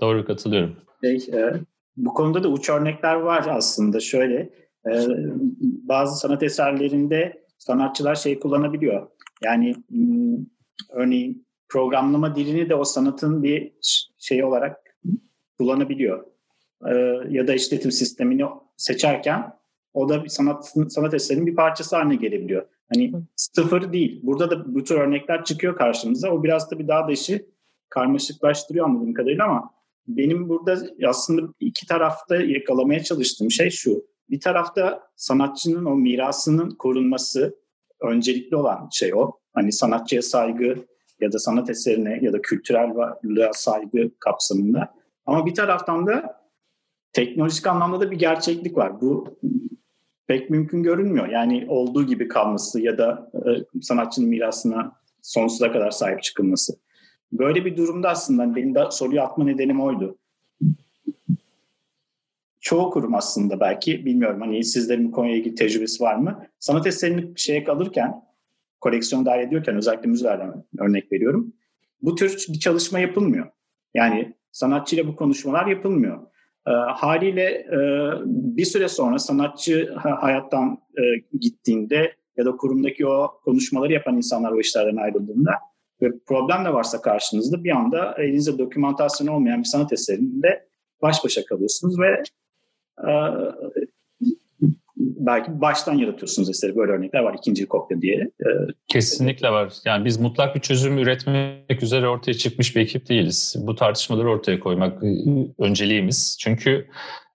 Doğru katılıyorum. Şey, e, bu konuda da uç örnekler var aslında. Şöyle, e, bazı sanat eserlerinde sanatçılar şey kullanabiliyor. Yani m, örneğin programlama dilini de o sanatın bir şey olarak kullanabiliyor. Ee, ya da işletim sistemini seçerken o da bir sanat sanat eserinin bir parçası haline gelebiliyor. Hani sıfır değil. Burada da bu tür örnekler çıkıyor karşımıza. O biraz da bir daha da işi karmaşıklaştırıyor anladığım kadarıyla ama benim burada aslında iki tarafta yakalamaya çalıştığım şey şu. Bir tarafta sanatçının o mirasının korunması öncelikli olan şey o. Hani sanatçıya saygı ya da sanat eserine ya da kültürel varlığa saygı kapsamında. Ama bir taraftan da teknolojik anlamda da bir gerçeklik var. Bu pek mümkün görünmüyor. Yani olduğu gibi kalması ya da e, sanatçının mirasına sonsuza kadar sahip çıkılması. Böyle bir durumda aslında benim de soruyu atma nedenim oydu. Çoğu kurum aslında belki bilmiyorum hani sizlerin bu konuyla ilgili tecrübesi var mı? Sanat eserini şeye kalırken koleksiyon dahil ediyorken özellikle müzelerden örnek veriyorum. Bu tür bir çalışma yapılmıyor. Yani sanatçıyla bu konuşmalar yapılmıyor. E, haliyle e, bir süre sonra sanatçı hayattan e, gittiğinde ya da kurumdaki o konuşmaları yapan insanlar o işlerden ayrıldığında ve problem de varsa karşınızda bir anda elinizde dokümantasyon olmayan bir sanat eserinde baş başa kalıyorsunuz ve belki baştan yaratıyorsunuz eseri. Böyle örnekler var ikinci kopya diye. Ee, Kesinlikle var. Yani biz mutlak bir çözüm üretmek üzere ortaya çıkmış bir ekip değiliz. Bu tartışmaları ortaya koymak ıı, önceliğimiz. Çünkü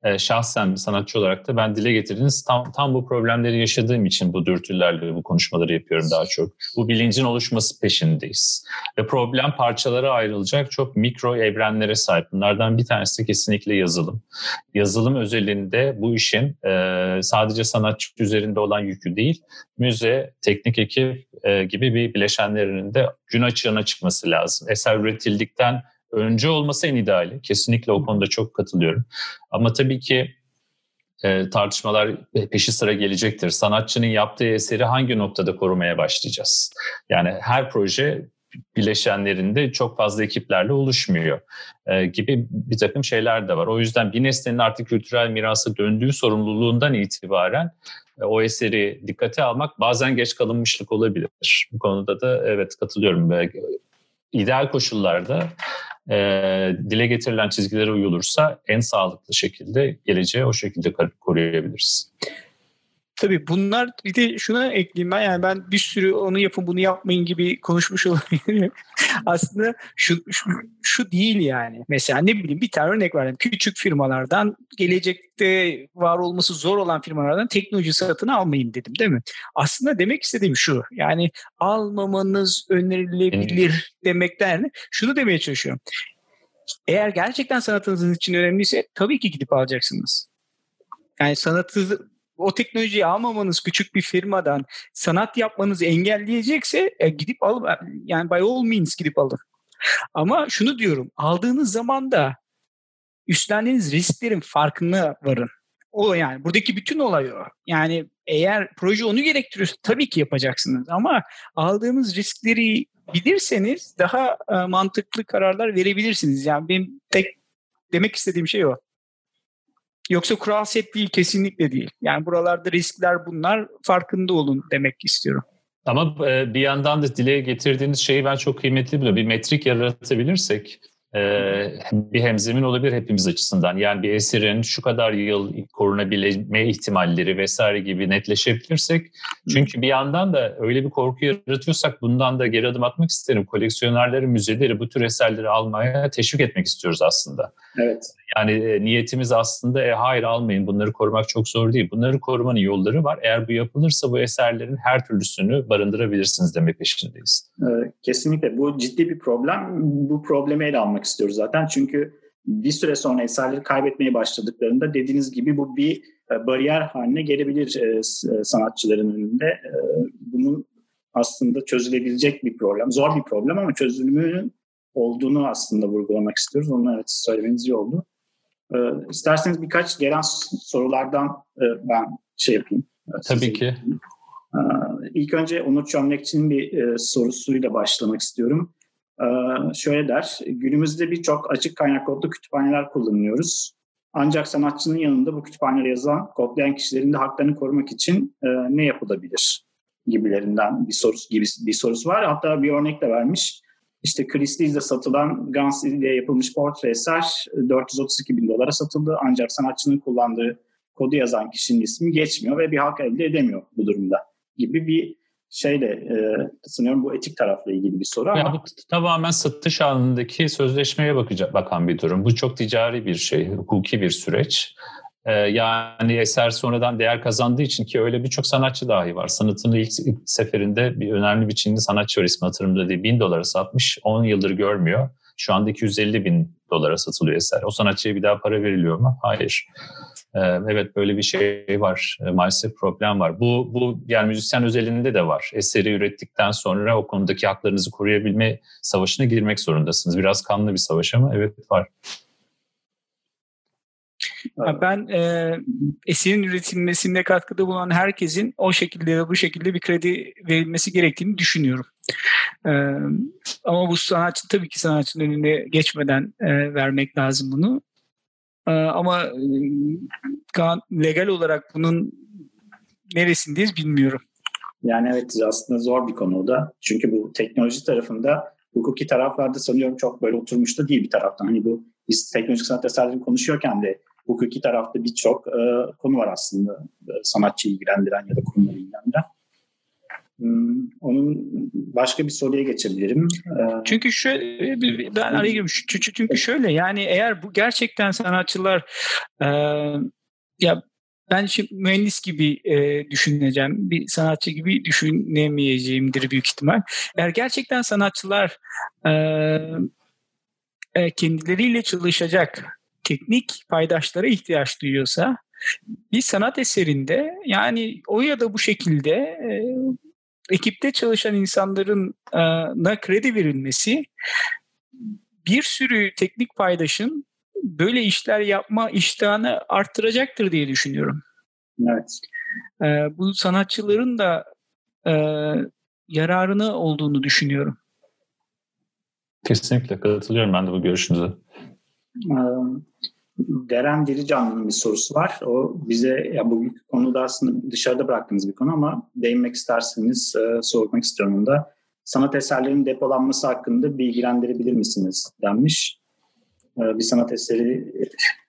e, şahsen bir sanatçı olarak da ben dile getirdiğiniz tam, tam bu problemleri yaşadığım için bu dürtülerle bu konuşmaları yapıyorum daha çok. Bu bilincin oluşması peşindeyiz. Ve problem parçalara ayrılacak çok mikro evrenlere sahip. Bunlardan bir tanesi de kesinlikle yazılım. Yazılım özelinde bu işin e, sadece sanatçı üzerinde olan yükü değil, müze, teknik ekip e, gibi bir bileşenlerinin de gün açığına çıkması lazım. Eser üretildikten önce olması en ideali. Kesinlikle o konuda çok katılıyorum. Ama tabii ki e, tartışmalar peşi sıra gelecektir. Sanatçının yaptığı eseri hangi noktada korumaya başlayacağız? Yani her proje bileşenlerinde çok fazla ekiplerle oluşmuyor e, gibi bir takım şeyler de var. O yüzden bir nesnenin artık kültürel mirasa döndüğü sorumluluğundan itibaren e, o eseri dikkate almak bazen geç kalınmışlık olabilir. Bu konuda da evet katılıyorum. E, ideal koşullarda e, dile getirilen çizgilere uyulursa en sağlıklı şekilde geleceği o şekilde koruyabiliriz. Tabii bunlar bir de şuna ekleyeyim ben yani ben bir sürü onu yapın bunu yapmayın gibi konuşmuş olabilirim. Aslında şu, şu, şu değil yani. Mesela ne bileyim bir tane örnek verdim. Küçük firmalardan gelecekte var olması zor olan firmalardan teknoloji satın almayın dedim değil mi? Aslında demek istediğim şu yani almamanız önerilebilir demekten şunu demeye çalışıyorum. Eğer gerçekten sanatınızın için önemliyse tabii ki gidip alacaksınız. Yani sanatı o teknolojiyi almamanız küçük bir firmadan sanat yapmanızı engelleyecekse e, gidip alın yani by all means gidip alın. Ama şunu diyorum aldığınız zaman da üstlendiğiniz risklerin farkına varın. O yani buradaki bütün olay o. Yani eğer proje onu gerektiriyorsa tabii ki yapacaksınız ama aldığınız riskleri bilirseniz daha e, mantıklı kararlar verebilirsiniz. Yani benim tek demek istediğim şey o. Yoksa kural set değil kesinlikle değil. Yani buralarda riskler bunlar farkında olun demek istiyorum. Ama e, bir yandan da dile getirdiğiniz şeyi ben çok kıymetli buluyorum. Bir metrik yaratabilirsek bir hemzemin olabilir hepimiz açısından. Yani bir eserin şu kadar yıl korunabilme ihtimalleri vesaire gibi netleşebilirsek. Çünkü bir yandan da öyle bir korku yaratıyorsak bundan da geri adım atmak isterim. Koleksiyonerleri, müzeleri bu tür eserleri almaya teşvik etmek istiyoruz aslında. Evet. Yani e, niyetimiz aslında e, hayır almayın bunları korumak çok zor değil. Bunları korumanın yolları var. Eğer bu yapılırsa bu eserlerin her türlüsünü barındırabilirsiniz demek peşindeyiz. Ee, kesinlikle bu ciddi bir problem. Bu problemi ele almak istiyoruz zaten. Çünkü bir süre sonra eserleri kaybetmeye başladıklarında dediğiniz gibi bu bir e, bariyer haline gelebilir e, e, sanatçıların önünde. Bunun aslında çözülebilecek bir problem. Zor bir problem ama çözümünün olduğunu aslında vurgulamak istiyoruz. Onu evet söylemeniz iyi oldu. İsterseniz birkaç gelen sorulardan ben şey yapayım. Tabii ki. İlk önce Onur Çömlekçi'nin bir sorusuyla başlamak istiyorum. E, şöyle der, günümüzde birçok açık kaynak kodlu kütüphaneler kullanıyoruz. Ancak sanatçının yanında bu kütüphaneleri yazan, kodlayan kişilerin de haklarını korumak için e, ne yapılabilir gibilerinden bir sorusu gibi bir sorusu var. Hatta bir örnek de vermiş. İşte Christie's'de satılan Gans ile yapılmış portre eser 432 bin dolara satıldı. Ancak sanatçının kullandığı kodu yazan kişinin ismi geçmiyor ve bir hak elde edemiyor bu durumda gibi bir şeyle e, sanıyorum bu etik tarafla ilgili bir soru ama. bu tamamen satış anındaki sözleşmeye bakacak, bakan bir durum. Bu çok ticari bir şey, hukuki bir süreç. Ee, yani eser sonradan değer kazandığı için ki öyle birçok sanatçı dahi var. Sanatını ilk, ilk seferinde bir önemli bir Çinli sanatçı var ismi hatırımda değil. Bin dolara satmış, 10 yıldır görmüyor. Şu anda 250 bin dolara satılıyor eser. O sanatçıya bir daha para veriliyor mu? Hayır. Ee, evet böyle bir şey var. Ee, maalesef problem var. Bu, bu yani müzisyen özelinde de var. Eseri ürettikten sonra o konudaki haklarınızı koruyabilme savaşına girmek zorundasınız. Biraz kanlı bir savaş ama evet var. Ben e, eserin üretilmesinde katkıda bulunan herkesin o şekilde ve bu şekilde bir kredi verilmesi gerektiğini düşünüyorum. E, ama bu sanatçı tabii ki sanatçının önüne geçmeden e, vermek lazım bunu. E, ama e, legal olarak bunun neresindeyiz bilmiyorum. Yani evet aslında zor bir konu da. Çünkü bu teknoloji tarafında hukuki taraflarda sanıyorum çok böyle oturmuş da değil bir taraftan. Hani bu biz teknolojik sanat eserlerini konuşuyorken de hukuki tarafta birçok e, konu var aslında e, sanatçıyı ilgilendiren ya da kurumları ilgilendiren. Hmm, onun başka bir soruya geçebilirim. E, çünkü şöyle ben araya gireyim. Çünkü şöyle yani eğer bu gerçekten sanatçılar e, ya ben şimdi mühendis gibi e, düşüneceğim. Bir sanatçı gibi düşünemeyeceğimdir büyük ihtimal. Eğer gerçekten sanatçılar e, e, kendileriyle çalışacak teknik paydaşlara ihtiyaç duyuyorsa bir sanat eserinde yani o ya da bu şekilde e, ekipte çalışan insanların e, na kredi verilmesi bir sürü teknik paydaşın böyle işler yapma iştahını arttıracaktır diye düşünüyorum. Evet. E, bu sanatçıların da e, yararını olduğunu düşünüyorum. Kesinlikle katılıyorum ben de bu görüşünüze. Deren Diricanlı'nın bir sorusu var. O bize ya bu konuda aslında dışarıda bıraktığımız bir konu ama değinmek isterseniz e, sormak istiyorum da. Sanat eserlerinin depolanması hakkında bilgilendirebilir misiniz denmiş. E, bir sanat eseri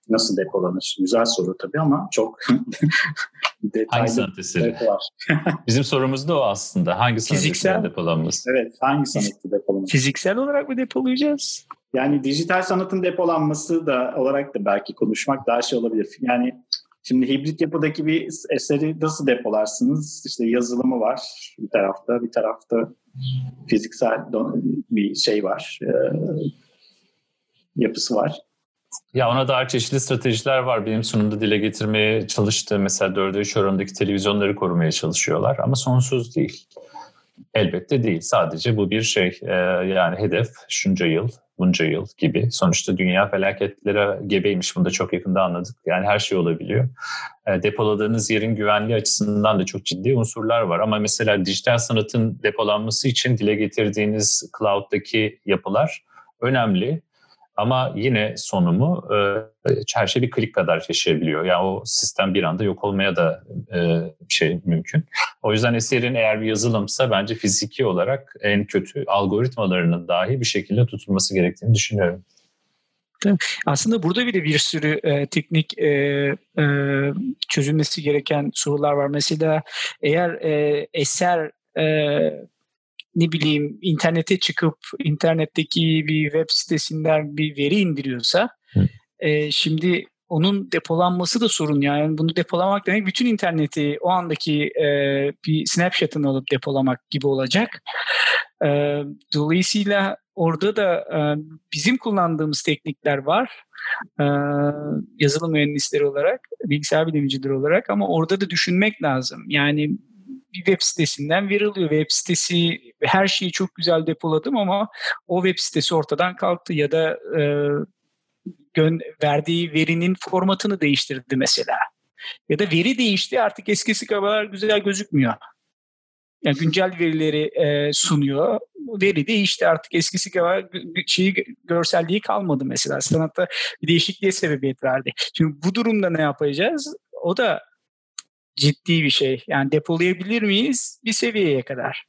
nasıl depolanır? Güzel soru tabii ama çok detaylı hangi sanat eseri? var. Bizim sorumuz da o aslında. Hangi sanat Fiziksel. eseri depolanması? Evet, hangi sanatı depolanması? Fiziksel olarak mı depolayacağız? Yani dijital sanatın depolanması da olarak da belki konuşmak daha şey olabilir. Yani şimdi hibrit yapıdaki bir eseri nasıl depolarsınız? İşte yazılımı var bir tarafta, bir tarafta fiziksel bir şey var, e, yapısı var. Ya ona dair çeşitli stratejiler var. Benim sunumda dile getirmeye çalıştığım mesela 4'e 3 oranındaki televizyonları korumaya çalışıyorlar ama sonsuz değil. Elbette değil. Sadece bu bir şey. Ee, yani hedef şunca yıl, bunca yıl gibi. Sonuçta dünya felaketlere gebeymiş. Bunu da çok yakında anladık. Yani her şey olabiliyor. E, depoladığınız yerin güvenliği açısından da çok ciddi unsurlar var. Ama mesela dijital sanatın depolanması için dile getirdiğiniz cloud'daki yapılar önemli. Ama yine sonumu e, şey bir klik kadar yaşayabiliyor. Yani o sistem bir anda yok olmaya da e, şey mümkün. O yüzden eserin eğer bir yazılımsa bence fiziki olarak en kötü algoritmalarının dahi bir şekilde tutulması gerektiğini düşünüyorum. Aslında burada bir de bir sürü e, teknik e, e, çözülmesi gereken sorular var. Mesela eğer e, eser e, ne bileyim internete çıkıp internetteki bir web sitesinden bir veri indiriyorsa e, şimdi onun depolanması da sorun yani bunu depolamak demek bütün interneti o andaki e, bir snapshot'ını alıp depolamak gibi olacak. E, dolayısıyla orada da e, bizim kullandığımız teknikler var e, yazılım mühendisleri olarak, bilgisayar bilimcileri olarak ama orada da düşünmek lazım. Yani bir web sitesinden veriliyor. Web sitesi her şeyi çok güzel depoladım ama o web sitesi ortadan kalktı ya da e, verdiği verinin formatını değiştirdi mesela. Ya da veri değişti artık eskisi kadar güzel gözükmüyor. Yani güncel verileri e, sunuyor. Veri değişti artık eskisi kadar şeyi, görselliği kalmadı mesela. Sanatta bir değişikliğe sebebiyet verdi. Şimdi bu durumda ne yapacağız? O da ciddi bir şey. Yani depolayabilir miyiz bir seviyeye kadar?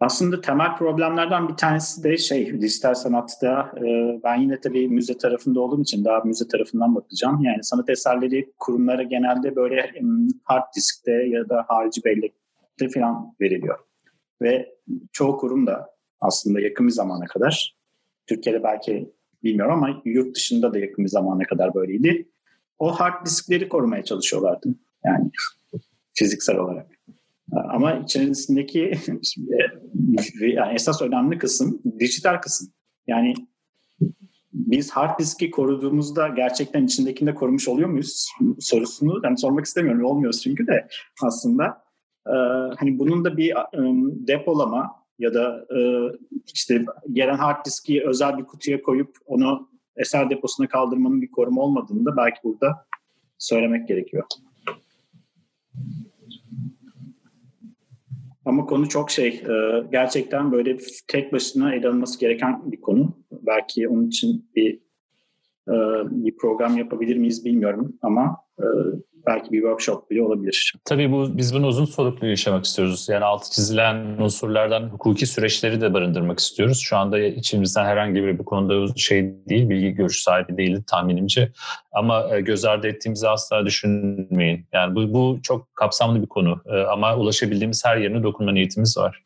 Aslında temel problemlerden bir tanesi de şey dijital sanatta e, ben yine tabii müze tarafında olduğum için daha müze tarafından bakacağım. Yani sanat eserleri kurumlara genelde böyle hard diskte ya da harici bellekte falan veriliyor. Ve çoğu kurum da aslında yakın bir zamana kadar Türkiye'de belki bilmiyorum ama yurt dışında da yakın bir zamana kadar böyleydi. O hard diskleri korumaya çalışıyorlardı. Yani fiziksel olarak. Ama içerisindeki yani esas önemli kısım dijital kısım. Yani biz hard diski koruduğumuzda gerçekten içindekini de korumuş oluyor muyuz sorusunu yani sormak istemiyorum. Olmuyoruz çünkü de aslında e, hani bunun da bir e, depolama ya da e, işte gelen hard diski özel bir kutuya koyup onu eser deposuna kaldırmanın bir koruma olmadığını da belki burada söylemek gerekiyor. Ama konu çok şey, e, gerçekten böyle tek başına ele alınması gereken bir konu. Belki onun için bir e, bir program yapabilir miyiz bilmiyorum ama e, belki bir workshop bile olabilir. Tabii bu biz bunu uzun soluklu yaşamak istiyoruz. Yani altı çizilen unsurlardan hukuki süreçleri de barındırmak istiyoruz. Şu anda içimizden herhangi biri bu konuda şey değil, bilgi görüş sahibi değil tahminimce. Ama e, göz ardı ettiğimizi asla düşünmeyin. Yani bu, bu çok kapsamlı bir konu e, ama ulaşabildiğimiz her yerine dokunma niyetimiz var.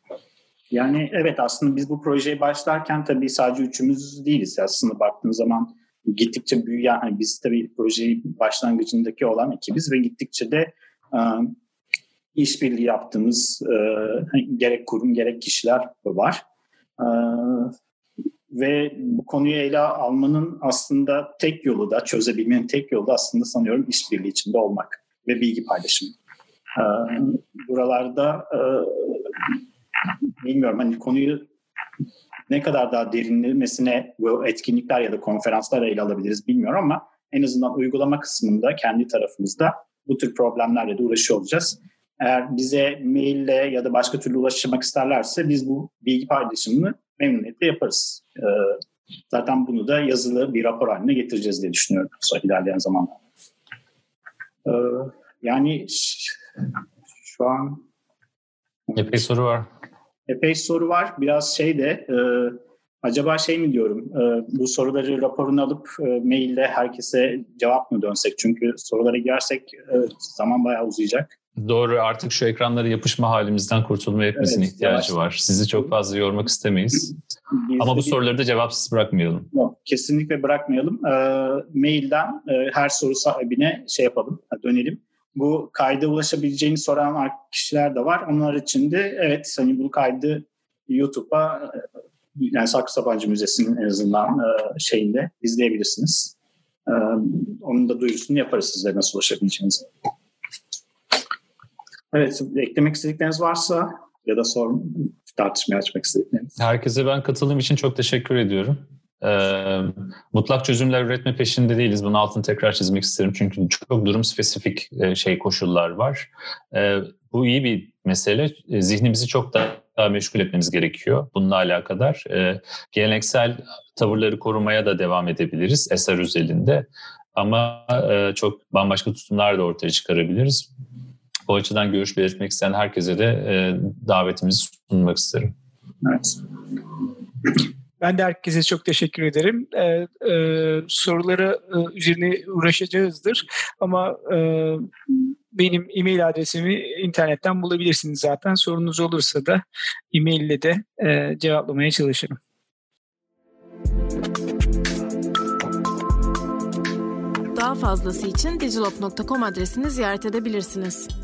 Yani evet aslında biz bu projeye başlarken tabii sadece üçümüz değiliz. Aslında baktığımız zaman gittikçe büyüyen, yani biz tabii projeyi başlangıcındaki olan ekibiz ve gittikçe de e, işbirliği yaptığımız e, gerek kurum gerek kişiler var. E, ve bu konuyu ele almanın aslında tek yolu da çözebilmenin tek yolu da aslında sanıyorum işbirliği içinde olmak ve bilgi paylaşımı. E, buralarda bilmiyorum hani konuyu ne kadar daha derinlemesine bu etkinlikler ya da konferanslar ele alabiliriz bilmiyorum ama en azından uygulama kısmında kendi tarafımızda bu tür problemlerle de uğraşıyor olacağız. Eğer bize maille ya da başka türlü ulaşmak isterlerse biz bu bilgi paylaşımını memnuniyetle yaparız. Ee, zaten bunu da yazılı bir rapor haline getireceğiz diye düşünüyorum ilerleyen zamanlarda. Ee, yani şu an... Epey soru var epey soru var. Biraz şey de e, acaba şey mi diyorum e, bu soruları raporunu alıp e, maille herkese cevap mı dönsek? Çünkü sorulara girersek e, zaman bayağı uzayacak. Doğru artık şu ekranlara yapışma halimizden kurtulmaya hepimizin evet, ihtiyacı yavaş. var. Sizi çok fazla yormak istemeyiz. Biz Ama bu bir... soruları da cevapsız bırakmayalım. Yok, kesinlikle bırakmayalım. E, mailden e, her soru sahibine şey yapalım, dönelim bu kayda ulaşabileceğini soran kişiler de var. Onlar için de evet hani bu kaydı YouTube'a yani Saklı Sabancı Müzesi'nin en azından e, şeyinde izleyebilirsiniz. E, onun da duyurusunu yaparız size nasıl ulaşabileceğinizi. Evet, eklemek istedikleriniz varsa ya da sorun tartışmaya açmak istedikleriniz. Herkese ben katılım için çok teşekkür ediyorum. E, mutlak çözümler üretme peşinde değiliz. Bunun altını tekrar çizmek isterim. Çünkü çok durum spesifik e, şey koşullar var. E, bu iyi bir mesele. E, zihnimizi çok da daha meşgul etmemiz gerekiyor bununla alakadar. E, geleneksel tavırları korumaya da devam edebiliriz eser özelinde. Ama e, çok bambaşka tutumlar da ortaya çıkarabiliriz. Bu açıdan görüş belirtmek isteyen herkese de e, davetimizi sunmak isterim. Evet. Ben de herkese çok teşekkür ederim. Ee, e, soruları e, üzerine uğraşacağızdır. Ama e, benim e-mail adresimi internetten bulabilirsiniz zaten. Sorunuz olursa da e-mail ile de e, cevaplamaya çalışırım. Daha fazlası için digilop.com adresini ziyaret edebilirsiniz.